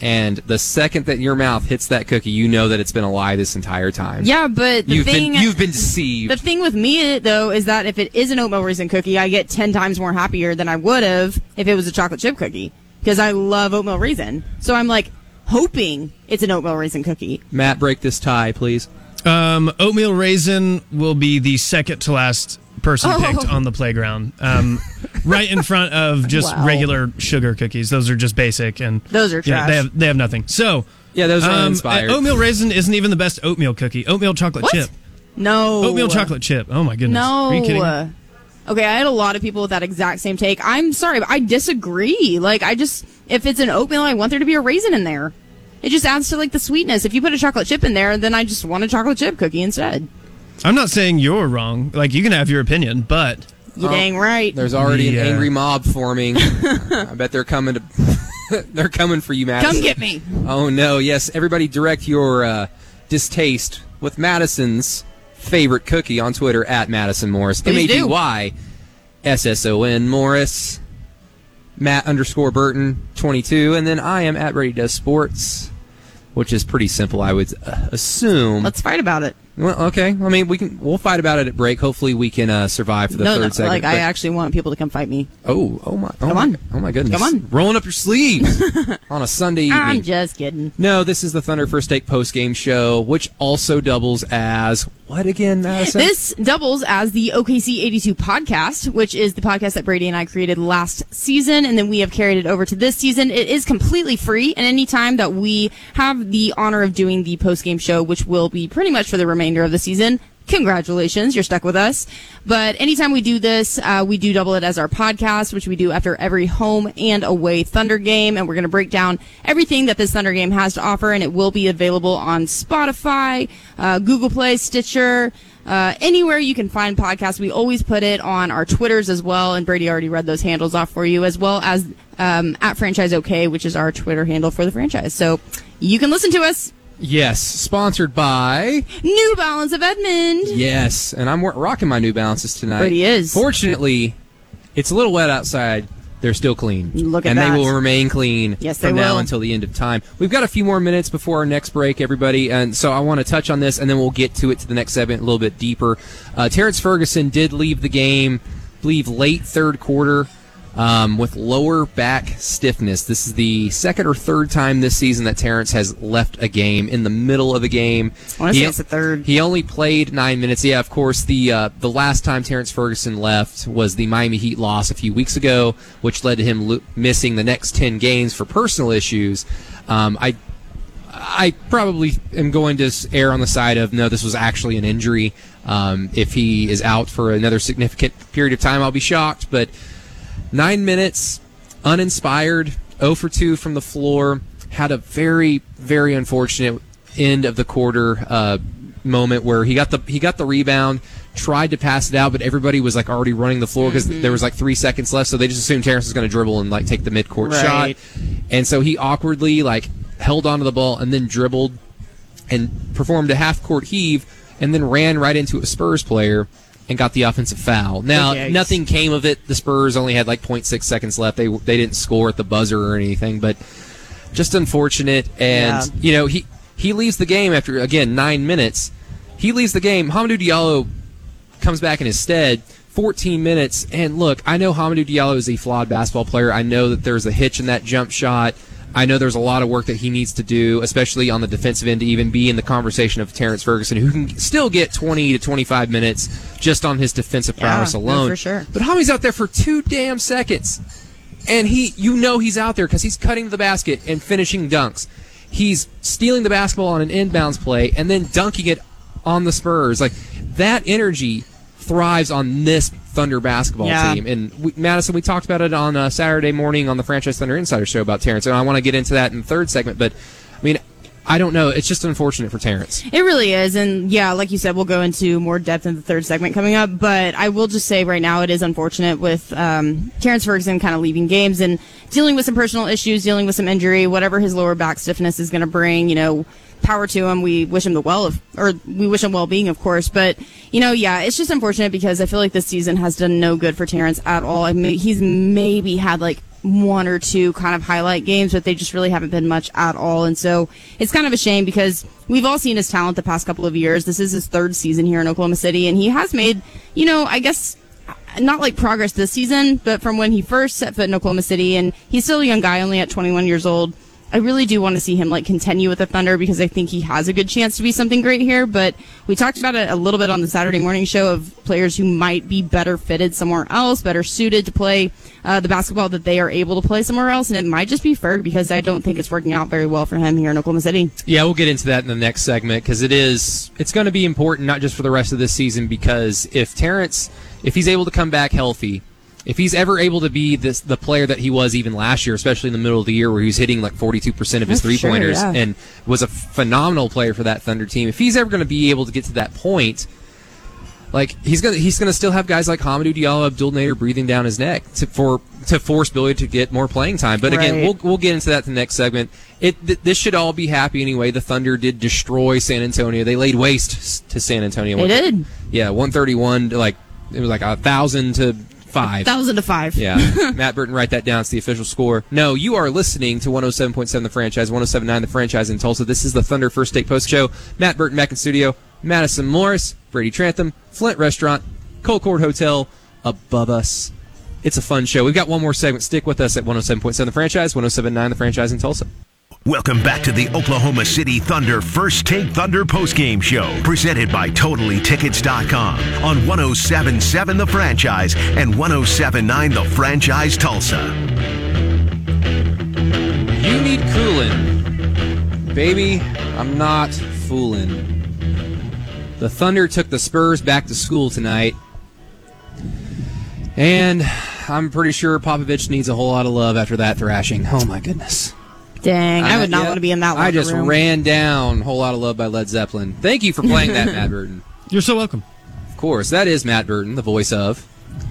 and the second that your mouth hits that cookie, you know that it's been a lie this entire time. Yeah, but the you've thing been you've been deceived. the thing with me though is that if it is an oatmeal raisin cookie, I get ten times more happier than I would have if it was a chocolate chip cookie because I love oatmeal raisin. So I'm like hoping it's an oatmeal raisin cookie. Matt, break this tie, please. Um, oatmeal raisin will be the second to last person Oh. picked on the playground, um, right in front of just Wow. regular sugar cookies. Those are just basic, and Those are yeah, trash. they have they have nothing. So Yeah, those are um, uninspired. Oatmeal raisin isn't even the best oatmeal cookie. Oatmeal chocolate What? chip. No Oatmeal chocolate chip. Oh my goodness. No. Are you kidding? me? Okay, I had a lot of people with that exact same take. I'm sorry, but I disagree. Like, I just, if it's an oatmeal, I want there to be a raisin in there. It just adds to like the sweetness. If you put a chocolate chip in there, then I just want a chocolate chip cookie instead. I'm not saying you're wrong. Like you can have your opinion, but You Oh, dang right. There's already The, an angry mob forming. I bet they're coming to. they're coming for you, Madison. Come get me. Oh no! Yes, everybody, direct your uh, distaste with Madison's favorite cookie on Twitter at Madison Morris. M Please A D do. Y S S O N Morris. Matt underscore Burton 22, and then I am at Ready Does Sports, which is pretty simple, I would uh, assume. Let's fight about it. Well, okay. I mean, we can we'll fight about it at break. Hopefully, we can uh, survive for the no, third no, segment. like I actually want people to come fight me. oh, oh my, oh Come my, on. oh my goodness! Come on. rolling up your sleeves on a Sunday evening. I'm just kidding. no, this is the Thunder First Take post game show, which also doubles as what again, Madison? This doubles as the OKC 82 podcast, which is the podcast that Brady and I created last season, and then we have carried it over to this season. It is completely free, and anytime that we have the honor of doing the post game show, which will be pretty much for the remainder of the season, congratulations, you're stuck with us. But anytime we do this, uh, we do double it as our podcast, which we do after every home and away Thunder game. And we're going to break down everything that this Thunder game has to offer. And it will be available on Spotify, uh, Google Play, Stitcher, uh, anywhere you can find podcasts. We always put it on our Twitters as well. And Brady already read those handles off for you, as well as um, at Franchise OK, which is our Twitter handle for the franchise. So you can listen to us. Yes, sponsored by New Balance of Edmond. yes, and I'm rocking my New Balances tonight. But he is. Fortunately, it's a little wet outside. They're still clean. Look at and that. they will remain clean Yes, from now will. until the end of time. We've got a few more minutes before our next break, everybody, and so I want to touch on this, and then we'll get to it to the next segment a little bit deeper. Uh, Terrence Ferguson did leave the game, I believe late third quarter. Um, with lower back stiffness. This is the second or third time this season that Terrence has left a game in the middle of a game. I wanna say He- it's the third. he only played nine minutes. Yeah, of course. The uh, the last time Terrence Ferguson left was the Miami Heat loss a few weeks ago, which led to him lo- missing the next ten games for personal issues. Um, I I probably am going to err on the side of no, this was actually an injury. Um, if he is out for another significant period of time, I'll be shocked. But nine minutes, uninspired, 0 for 2 from the floor, had a very, very unfortunate end of the quarter uh, moment where he got the he got the rebound, tried to pass it out, but everybody was like already running the floor because there was like three seconds left, so they just assumed Terrence was going to dribble and like take the midcourt Right. shot, and so he awkwardly like held onto the ball and then dribbled and performed a half court heave and then ran right into a Spurs player and got the offensive foul. Now, nothing came of it. The Spurs only had like 0.6 seconds left. They they didn't score at the buzzer or anything, but just unfortunate. And Yeah. you know, he he leaves the game after again 9 minutes. He leaves the game. Hamidou Diallo comes back in his stead. 14 minutes. And look, I know Hamidou Diallo is a flawed basketball player. I know that there's a hitch in that jump shot. I know there's a lot of work that he needs to do, especially on the defensive end, to even be in the conversation of Terrence Ferguson, who can still get 20 to 25 minutes just on his defensive Yeah, prowess no, alone. for sure. But Hami's out there for two damn seconds and he you know he's out there because he's cutting the basket and finishing dunks he's stealing the basketball on an inbounds play and then dunking it on the spurs like that energy thrives on this thunder basketball Yeah. team and we, madison we talked about it on uh, saturday morning on the franchise thunder insider show about terrence and i want to get into that in the third segment but i mean i don't know it's just unfortunate for terrence It really is. And yeah, like you said, we'll go into more depth in the third segment coming up. But I will just say right now it is unfortunate with um, Terrence Ferguson kind of leaving games and dealing with some personal issues, dealing with some injury, whatever his lower back stiffness is going to bring, you know. Power to him. We wish him the well of, or we wish him well being, of course. But you know, yeah, it's just unfortunate because I feel like this season has done no good for Terrence at all. I mean, he's maybe had like one or two kind of highlight games, but they just really haven't been much at all. And so it's kind of a shame because we've all seen his talent the past couple of years. This is his third season here in Oklahoma City, and he has made, you know, I guess not like progress this season, but from when he first set foot in Oklahoma City, and he's still a young guy, only at 21 years old. I really do want to see him like continue with the Thunder because I think he has a good chance to be something great here. But we talked about it a little bit on the Saturday morning show of players who might be better fitted somewhere else, better suited to play uh, the basketball that they are able to play somewhere else. And it might just be Ferg because I don't think it's working out very well for him here in Oklahoma City. Yeah, we'll get into that in the next segment because it is it's going to be important not just for the rest of this season because if Terrence if he's able to come back healthy, if he's ever able to be this the player that he was even last year, especially in the middle of the year where he was hitting like 42% of his Oh, for sure, three-pointers yeah. and was a phenomenal player for that Thunder team. If he's ever going to be able to get to that point, like he's gonna he's gonna still have guys like Hamidou Diallo, Abdel Nader breathing down his neck to, for to force Billy to get more playing time. But again, Right. we'll we'll get into that in the next segment. It th- this should all be happy anyway. The Thunder did destroy San Antonio. They laid waste to San Antonio. They did. Yeah, one thirty one to like it was like a thousand to five. Thousand to five. Yeah. Matt Burton, write that down. It's the official score. No, you are listening to 107.7 The Franchise, 107.9 The Franchise in Tulsa. This is the Thunder First Take Post Show. Matt Burton back in studio. Madison Morris, Brady Trantham, Flint Restaurant, Colcord Hotel above us. It's a fun show. We've got one more segment. Stick with us at 107.7 The Franchise, 107.9 The Franchise in Tulsa. Welcome back to the Oklahoma City Thunder First Take Thunder postgame show, presented by TotallyTickets.com on 1077 The Franchise and 1079 The Franchise Tulsa. You need cooling. Baby, I'm not fooling. The Thunder took the Spurs back to school tonight. And I'm pretty sure Popovich needs a whole lot of love after that thrashing. Oh my goodness. Dang, I uh, would not yeah, want to be in that. Line. I just room. ran down Whole Lot of Love by Led Zeppelin. Thank you for playing that, Matt Burton. You're so welcome. Of course, that is Matt Burton, the voice of.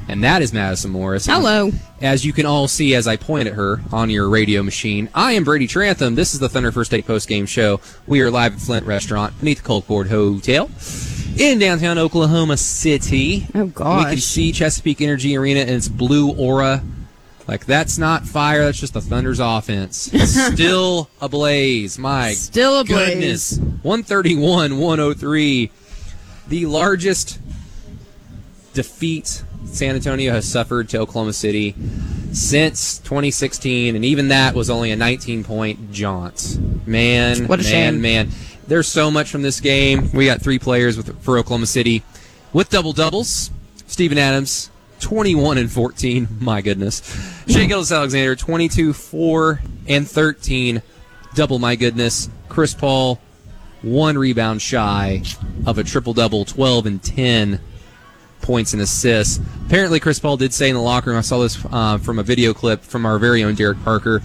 And that is Madison Morris. Hello. As you can all see as I point at her on your radio machine, I am Brady Trantham. This is the Thunder First Take Post Game Show. We are live at Flint Restaurant beneath the Colcord Hotel in downtown Oklahoma City. Oh, gosh. We can see Chesapeake Energy Arena and its blue aura. Like that's not fire, that's just the Thunder's offense. Still ablaze. My Still ablaze. goodness. 131 103. The largest defeat San Antonio has suffered to Oklahoma City since 2016, and even that was only a 19 point jaunt. Man, What a man, shame. man. There's so much from this game. We got three players with, for Oklahoma City with double doubles. Steven Adams, 21 and 14. My goodness. Shai Gilgeous Alexander, 22, 4 and 13. Double my goodness. Chris Paul, one rebound shy of a triple double, 12 and 10 points and assists. Apparently, Chris Paul did say in the locker room, I saw this uh, from a video clip from our very own Derek Parker.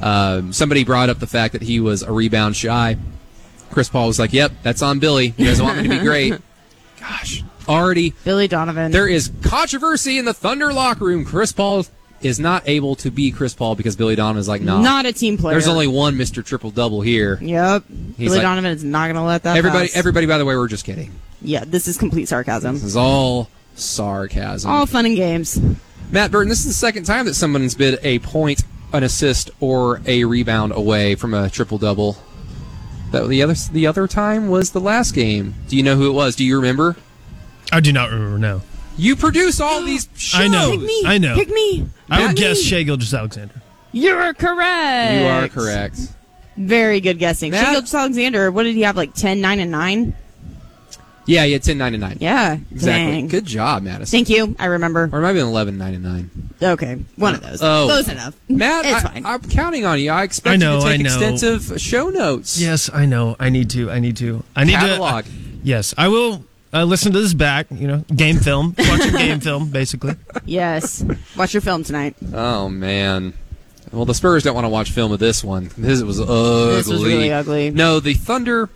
Um, somebody brought up the fact that he was a rebound shy. Chris Paul was like, Yep, that's on Billy. You guys want me to be great. Already Billy Donovan. there is controversy in the Thunder locker room. Chris Paul is not able to be Chris Paul because Billy Donovan is like, nah. not a team player. There's only one Mr. Triple Double here. Yep. He's Billy like- Donovan is not going to let that. Everybody, pass. everybody. By the way, we're just kidding. Yeah, this is complete sarcasm. This is all sarcasm. All fun and games. Matt Burton, this is the second time that someone's been a point, an assist, or a rebound away from a triple double. That the other the other time was the last game. Do you know who it was? Do you remember? I do not remember. No, You produce all these shows. I know. Pick me. I know. Pick me. I Pick would guess me. Shai Gilgeous Alexander. You're correct. You are correct. Very good guessing. Matt- Shai Gilgeous Alexander, what did he have? Like 10, 9, and 9? Yeah, yeah, 10 9 and 9. Yeah. Exactly. Dang. Good job, Madison. Thank you. I remember. Or it might have been 11 9 and 9. Okay. One of those. Oh. Close enough. Matt, it's I, fine. I'm counting on you. I expect I know, you to take I know. extensive show notes. Yes, I know. I need to. I need to. I need uh, Catalog. to. yes, I will uh, listen to this back. You know, game film, watching game film, basically. yes. Watch your film tonight. Oh man. Well, the Spurs don't want to watch film of this one. This was ugly. This was really ugly. No, the Thunder,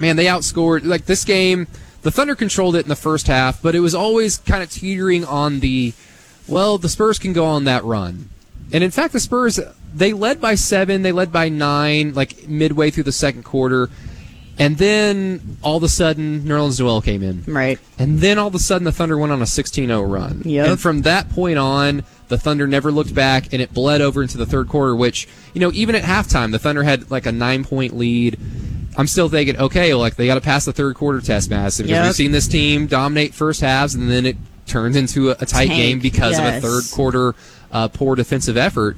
man, they outscored like this game. The Thunder controlled it in the first half, but it was always kind of teetering on the. Well, the Spurs can go on that run, and in fact, the Spurs they led by seven, they led by nine, like midway through the second quarter, and then all of a sudden, Nerlens Noel came in. Right. And then all of a sudden, the Thunder went on a 16-0 run. Yep. And from that point on, the Thunder never looked back, and it bled over into the third quarter. Which you know, even at halftime, the Thunder had like a nine-point lead. I'm still thinking, okay, like they got to pass the third quarter test, Madison, because Yep. we've seen this team dominate first halves, and then it turns into a, a tight Tank, game because of a third quarter uh, poor defensive effort.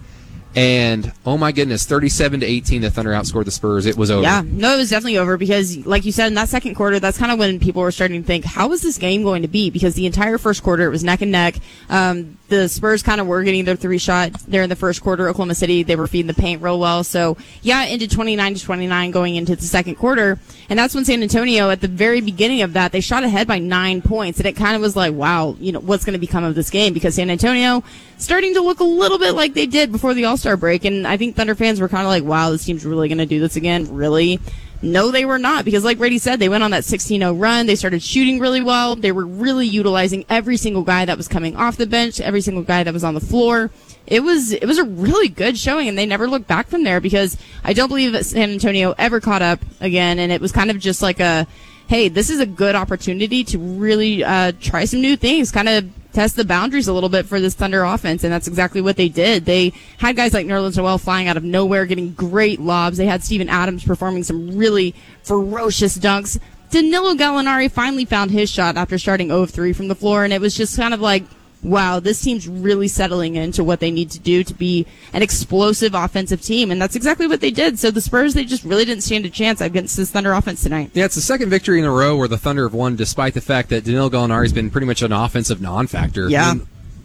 And oh my goodness, 37 to 18, the Thunder outscored the Spurs. It was over. Yeah, no, it was definitely over because, like you said, in that second quarter, that's kind of when people were starting to think, how is this game going to be? Because the entire first quarter, it was neck and neck. Um, the Spurs kind of were getting their three shot there in the first quarter. Oklahoma City, they were feeding the paint real well. So, yeah, ended 29 to 29 going into the second quarter. And that's when San Antonio, at the very beginning of that, they shot ahead by nine points. And it kind of was like, wow, you know, what's going to become of this game? Because San Antonio starting to look a little bit like they did before the All Star break. And I think Thunder fans were kind of like, wow, this team's really going to do this again. Really? No, they were not. Because, like Brady said, they went on that 16 0 run. They started shooting really well. They were really utilizing every single guy that was coming off the bench, every single guy that was on the floor. It was it was a really good showing, and they never looked back from there because I don't believe that San Antonio ever caught up again, and it was kind of just like a, hey, this is a good opportunity to really uh, try some new things, kind of test the boundaries a little bit for this Thunder offense, and that's exactly what they did. They had guys like Nerlens Noel flying out of nowhere, getting great lobs. They had Steven Adams performing some really ferocious dunks. Danilo Gallinari finally found his shot after starting 0 of 3 from the floor, and it was just kind of like, wow, this team's really settling into what they need to do to be an explosive offensive team. And that's exactly what they did. So the Spurs, they just really didn't stand a chance against this Thunder offense tonight. Yeah, it's the second victory in a row where the Thunder have won, despite the fact that Danilo Gallinari has been pretty much an offensive non factor. Yeah.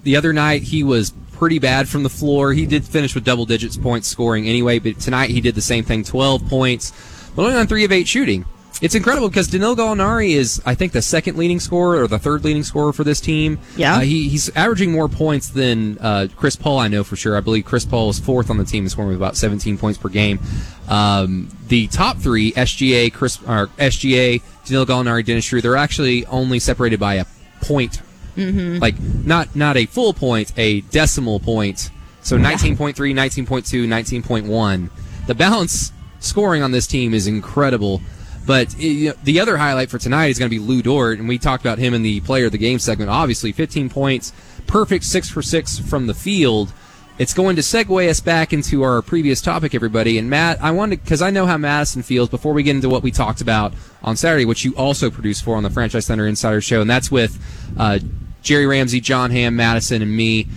the other night, he was pretty bad from the floor. He did finish with double digits points scoring anyway, but tonight he did the same thing 12 points, but only on 3 of 8 shooting. It's incredible because Danilo Gallinari is, I think, the second leading scorer or the third leading scorer for this team. Yeah. Uh, he, he's averaging more points than uh, Chris Paul, I know for sure. I believe Chris Paul is fourth on the team, scoring with about 17 points per game. Um, the top three, SGA, Chris, or SGA, Danilo Gallinari, Dennis Schroeder, they're actually only separated by a point. Mm-hmm. Like, not, not a full point, a decimal point. So 19.3, 19.2, 19.1. The balance scoring on this team is incredible. But you know, the other highlight for tonight is going to be Lu Dort, and we talked about him in the player of the game segment. Obviously, 15 points, perfect six for six from the field. It's going to segue us back into our previous topic, everybody. And Matt, I wanted because I know how Madison feels. Before we get into what we talked about on Saturday, which you also produced for on the Franchise Thunder Insider Show, and that's with uh, Jerry Ramsey, John Ham, Madison, and me.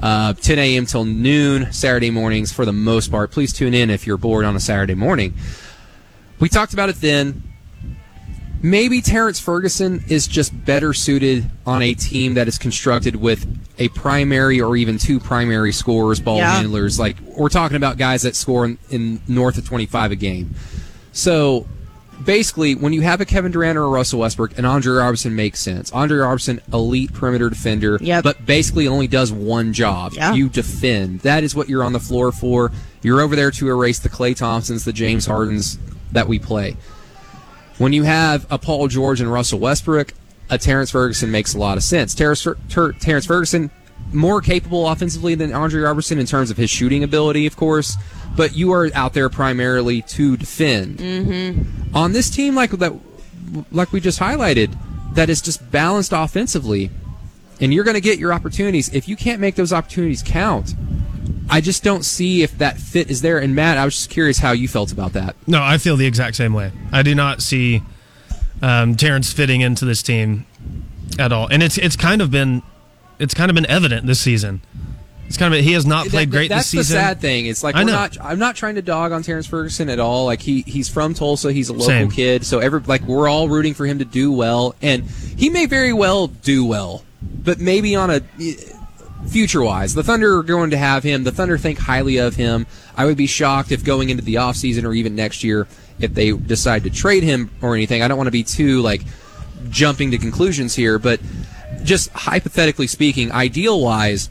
Uh, 10 a.m. till noon Saturday mornings for the most part. Please tune in if you're bored on a Saturday morning. We talked about it then. Maybe Terrence Ferguson is just better suited on a team that is constructed with a primary or even two primary scorers, ball Yeah. handlers. Like we're talking about guys that score in, in north of 25 a game. So basically, when you have a Kevin Durant or a Russell Westbrook, and Andre Roberson makes sense. Andre Roberson, elite perimeter defender, Yep. but basically only does one job. Yeah. You defend. That is what you're on the floor for. You're over there to erase the Klay Thompsons, the James Hardens that we play. When you have a Paul George and Russell Westbrook, a Terrence Ferguson makes a lot of sense. Terrence, Ter- Terrence Ferguson, more capable offensively than Andre Roberson in terms of his shooting ability, of course, but you are out there primarily to defend. Mm-hmm. On this team, like that, like we just highlighted, that is just balanced offensively, and you're going to get your opportunities. If you can't make those opportunities count, I just don't see if that fit is there. And Matt, I was just curious how you felt about that. No, I feel the exact same way. I do not see um, Terrence fitting into this team at all, and it's it's kind of been it's kind of been evident this season. It's kind of he has not played That- great That's this season. the sad thing. It's like I know. not. I'm not trying to dog on Terrence Ferguson at all. Like he he's from Tulsa. He's a local Same. kid. So every like we're all rooting for him to do well, and he may very well do well, but maybe on a future wise, the Thunder are going to have him. The Thunder think highly of him. I would be shocked if going into the offseason or even next year if they decide to trade him or anything. I don't want to be too like jumping to conclusions here, but just hypothetically speaking, ideal wise,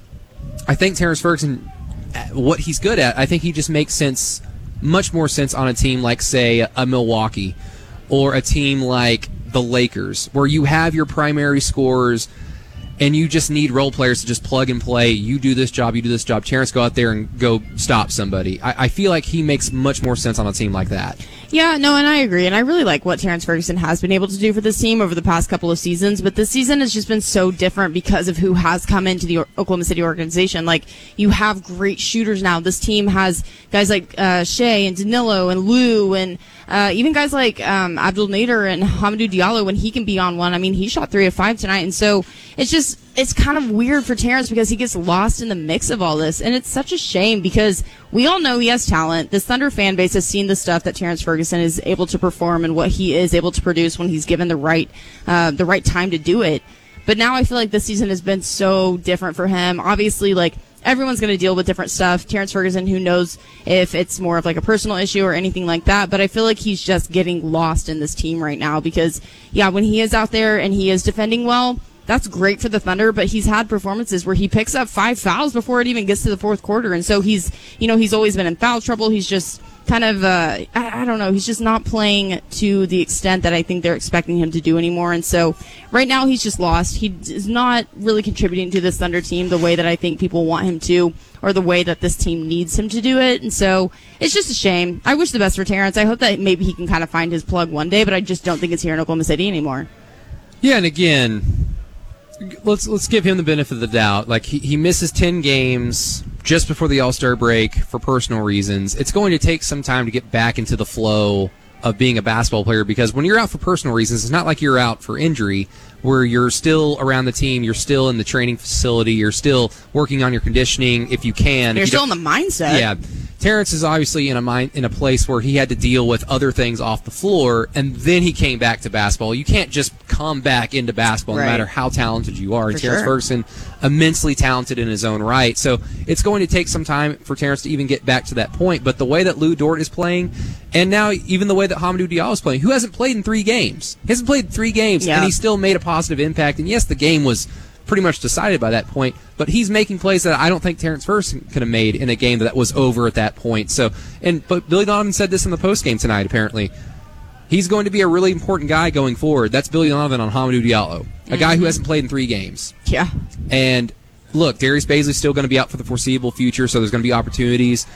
I think Terrence Ferguson, uh, what he's good at, I think he just makes sense, much more sense on a team like, say, a Milwaukee or a team like the Lakers, where you have your primary scorers and you just need role players to just plug and play. You do this job, you do this job. Terrence, go out there and go stop somebody. I, I feel like he makes much more sense on a team like that. Yeah, no, and I agree. And I really like what Terrence Ferguson has been able to do for this team over the past couple of seasons. But this season has just been so different because of who has come into the Oklahoma City organization. Like, you have great shooters now. This team has guys like uh, Shai and Danilo and Lu and uh, even guys like um, Abdel Nader and Hamidou Diallo when he can be on one. I mean, he shot three of five tonight. And so it's just, it's kind of weird for Terrence because he gets lost in the mix of all this. And it's such a shame because we all know he has talent. This Thunder fan base has seen the stuff that Terrence Ferguson is able to perform and what he is able to produce when he's given the right, uh, the right time to do it. But now I feel like this season has been so different for him. Obviously, like everyone's going to deal with different stuff. Terrence Ferguson, who knows if it's more of like a personal issue or anything like that. But I feel like he's just getting lost in this team right now because, yeah, when he is out there and he is defending well, that's great for the Thunder, but he's had performances where he picks up five fouls before it even gets to the fourth quarter. And so he's, you know, he's always been in foul trouble. He's just kind of, uh, I, I don't know, he's just not playing to the extent that I think they're expecting him to do anymore. And so right now he's just lost. He is not really contributing to this Thunder team the way that I think people want him to or the way that this team needs him to do it. And so it's just a shame. I wish the best for Terrence. I hope that maybe he can kind of find his plug one day, but I just don't think it's here in Oklahoma City anymore. Yeah, and again, let's let's give him the benefit of the doubt. Like he, he misses ten games just before the All Star break for personal reasons. It's going to take some time to get back into the flow of being a basketball player because when you're out for personal reasons, it's not like you're out for injury where you're still around the team, you're still in the training facility, you're still working on your conditioning if you can. You're if you still in the mindset. Yeah. Terrence is obviously in a mind in a place where he had to deal with other things off the floor, and then he came back to basketball. You can't just come back into basketball Right. no matter how talented you are. For Terrence sure. Ferguson, immensely talented in his own right. So it's going to take some time for Terrence to even get back to that point. But the way that Lu Dort is playing, and now even the way that Hamidou Diallo is playing, who hasn't played in three games, he hasn't played three games, Yeah. and he still made a positive impact. And yes, the game was pretty much decided by that point. But he's making plays that I don't think Terrence Ferguson could have made in a game that was over at that point. So, and but Billy Donovan said this in the post game tonight. Apparently, he's going to be a really important guy going forward. That's Billy Donovan on Hamidou Diallo, a guy who mm-hmm. hasn't played in three games. Yeah. And look, Darius Bazley's still going to be out for the foreseeable future, so there's going to be opportunities.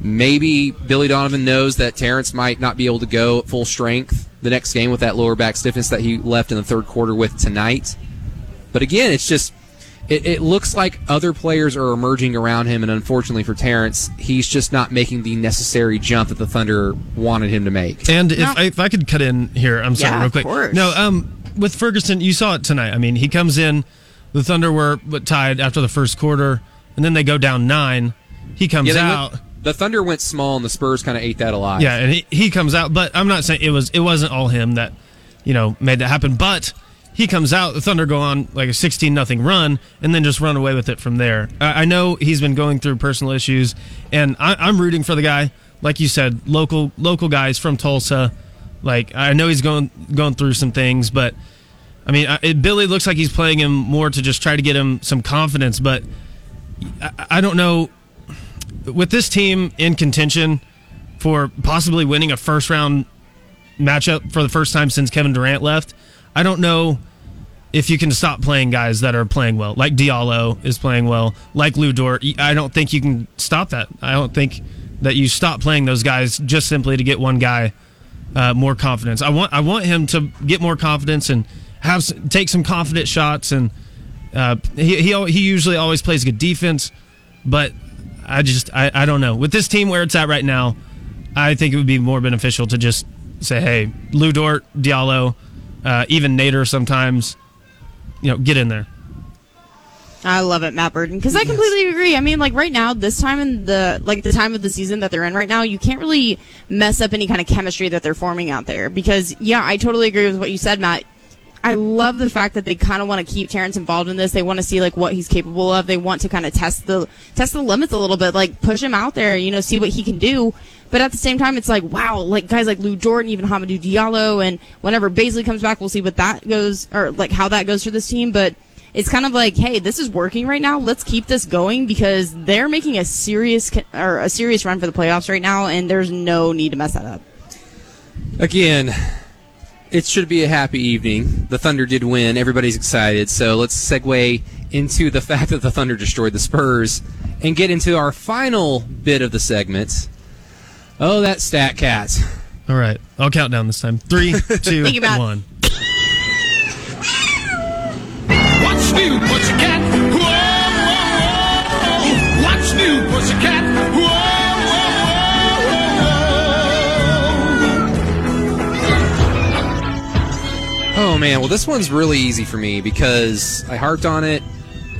Maybe Billy Donovan knows that Terrence might not be able to go at full strength the next game with that lower back stiffness that he left in the third quarter with tonight. But again, it's just it, it looks like other players are emerging around him, and unfortunately for Terrence, he's just not making the necessary jump that the Thunder wanted him to make. And if, No. I, if I could cut in here, I'm sorry, Yeah, real of quick. course. No, um, with Ferguson, you saw it tonight. I mean, he comes in, the Thunder were what, tied after the first quarter, and then they go down nine. He comes Yeah, out. went- the Thunder went small, and the Spurs kind of ate that alive. Yeah, and he, he comes out, but I'm not saying it was it wasn't all him that you know made that happen. But he comes out, the Thunder go on like a 16 nothing run, and then just run away with it from there. I, I know he's been going through personal issues, and I, I'm rooting for the guy. Like you said, local local guys from Tulsa. Like I know he's going going through some things, but I mean, it, Billy looks like he's playing him more to just try to get him some confidence. But I, I don't know with this team in contention for possibly winning a first round matchup for the first time since Kevin Durant left. I don't know if you can stop playing guys that are playing well, like Diallo is playing well, like Lu Dort. I don't think you can stop that. I don't think that you stop playing those guys just simply to get one guy uh, more confidence. I want I want him to get more confidence and have take some confident shots and uh, he, he he usually always plays good defense, but I just I, I don't know with this team where it's at right now. I think it would be more beneficial to just say, hey, Lu Dort, Diallo, uh, even Nader sometimes, you know, get in there. I love it, Matt Burton, because I completely agree. I mean, like right now, this time in the like the time of the season that they're in right now, you can't really mess up any kind of chemistry that they're forming out there. Because yeah, I totally agree with what you said, Matt. I love the fact that they kind of want to keep Terrence involved in this. They want to see like what he's capable of. They want to kind of test the test the limits a little bit, like push him out there, you know, see what he can do. But at the same time, it's like wow, like guys like Lou Jordan, even Hamidou Diallo, and whenever Bazley comes back, we'll see what that goes or like how that goes for this team. But it's kind of like, hey, this is working right now. Let's keep this going because they're making a serious or a serious run for the playoffs right now, and there's no need to mess that up. Again, it should be a happy evening. The Thunder did win. Everybody's excited. So let's segue into the fact that the Thunder destroyed the Spurs and get into our final bit of the segment. Oh, that stat cat. All right, I'll count down this time. Three, two, one. two, Think about it. What's new, pussycat? Man, well this one's really easy for me because I harped on it.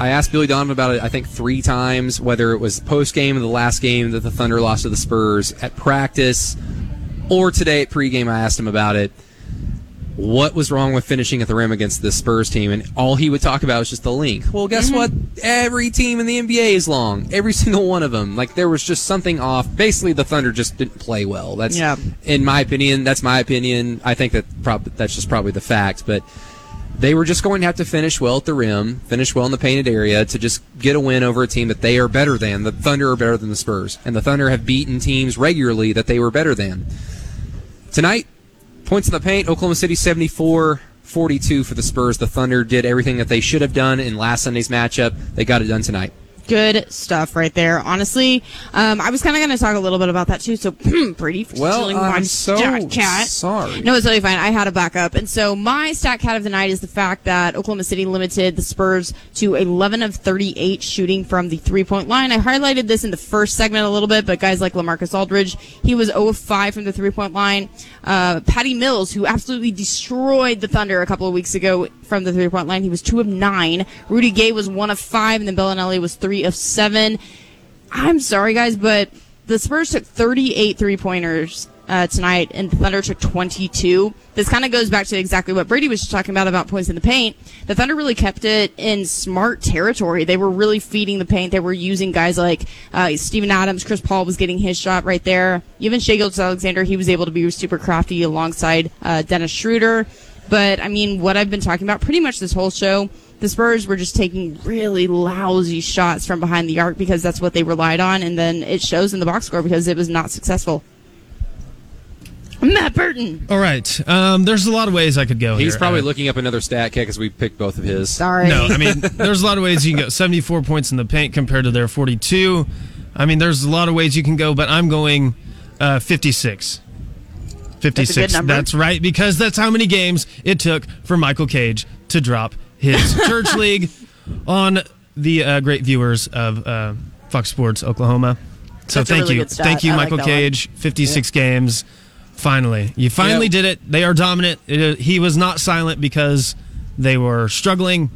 I asked Billy Donovan about it I think three times, whether it was post game of the last game that the Thunder lost to the Spurs at practice, or today at pregame I asked him about it. What was wrong with finishing at the rim against the Spurs team? And all he would talk about was just the length. Well, guess mm-hmm. what? Every team in the NBA is long. Every single one of them. Like there was just something off. Basically, the Thunder just didn't play well. That's Yeah. in my opinion. That's my opinion. I think that prob- that's just probably the fact. But they were just going to have to finish well at the rim, finish well in the painted area to just get a win over a team that they are better than. The Thunder are better than the Spurs, and the Thunder have beaten teams regularly that they were better than. Tonight, points in the paint, Oklahoma City 74 42 for the Spurs. The Thunder did everything that they should have done in last Sunday's matchup. They got it done tonight. Good stuff right there. Honestly, um, I was kind of going to talk a little bit about that too. So, pretty for Well, stealing I'm my so stat cat. sorry. No, it's totally fine. I had a backup, and so my stat cat of the night is the fact that Oklahoma City limited the Spurs to 11 of 38 shooting from the three point line. I highlighted this in the first segment a little bit, but guys like LaMarcus Aldridge, he was 0 of 5 from the three point line. Uh, Patty Mills, who absolutely destroyed the Thunder a couple of weeks ago from the three point line, he was 2 of 9. Rudy Gay was 1 of 5, and then Belinelli was 3 of 7. I'm sorry, guys, but the Spurs took 38 three pointers uh, tonight, and the Thunder took 22. This kind of goes back to exactly what Brady was talking about about points in the paint. The Thunder really kept it in smart territory. They were really feeding the paint. They were using guys like uh, Steven Adams. Chris Paul was getting his shot right there. Even Shai Alexander, he was able to be super crafty alongside uh, Dennis Schroeder. But I mean, what I've been talking about pretty much this whole show the Spurs were just taking really lousy shots from behind the arc because that's what they relied on, and then it shows in the box score because it was not successful. Matt Burton. All right. Um, there's a lot of ways I could go. He's here. probably Uh, looking up another stat cat because we picked both of his. Sorry. No, I mean, there's a lot of ways you can go. 74 points in the paint compared to their 42. I mean, there's a lot of ways you can go, but I'm going uh, 56. 56. That's a good. That's right, because that's how many games it took for Michael Cage to drop his church league on the uh, great viewers of uh, Fox Sports Oklahoma. So That's a thank really you. good. Thank you, I like Michael one. Cage. 56 games. Finally. You finally Yeah. did it. They are dominant. It, he was not silent because they were struggling.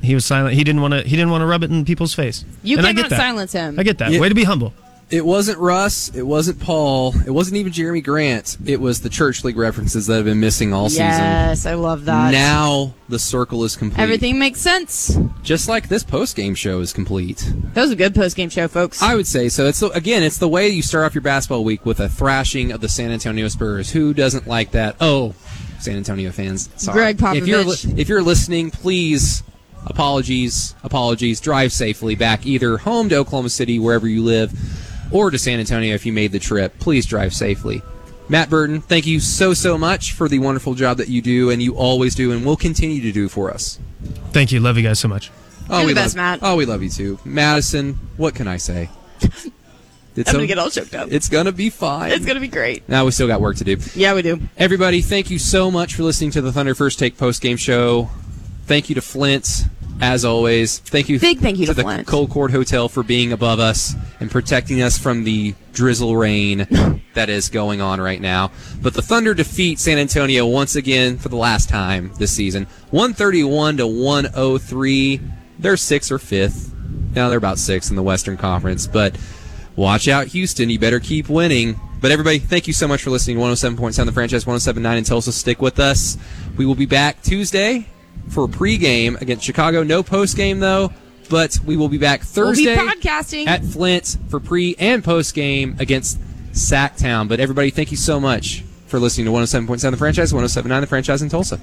He was silent. He didn't want to. He didn't want to rub it in people's face. You And I cannot get that. silence him. I get that. Yeah. Way to be humble. It wasn't Russ. It wasn't Paul. It wasn't even Jerami Grant. It was the church league references that have been missing all season. Yes, I love that. Now the circle is complete. Everything makes sense. just like this post game show is complete. That was a good post game show, folks. I would say so. It's the, again, it's the way you start off your basketball week with a thrashing of the San Antonio Spurs. Who doesn't like that? Oh, San Antonio fans. Sorry. Greg If you're Popovich. li- if you're listening, please apologies, apologies. Drive safely back either home to Oklahoma City wherever you live, or to San Antonio if you made the trip. Please drive safely. Matt Burton, thank you so so much for the wonderful job that you do and you always do and will continue to do for us. Thank you. Love you guys so much. Oh, You're we the best, love, Matt. Oh, we love you too, Madison. What can I say? It's I'm gonna get all choked up. It's gonna be fine. It's gonna be great. now we still got work to do. Yeah, we do. Everybody, thank you so much for listening to the Thunder First Take post game show. Thank you to Flint, as always. Thank you, Big thank you to the Flint. Colcord Hotel for being above us and protecting us from the drizzle rain that is going on right now. But the Thunder defeat San Antonio once again for the last time this season, 131 to 103. They're sixth or fifth. Now they're about sixth in the Western Conference, but watch out, Houston. You better keep winning. But everybody, thank you so much for listening to 107.7 the franchise, 107.9 in Tulsa. Stick with us. We will be back Tuesday for a pregame against Chicago. No postgame though, but we will be back We'll be Thursday podcasting. at Flint for pre and postgame against Sacktown. But everybody, thank you so much for listening to 107.7 the franchise, 107.9 the franchise in Tulsa.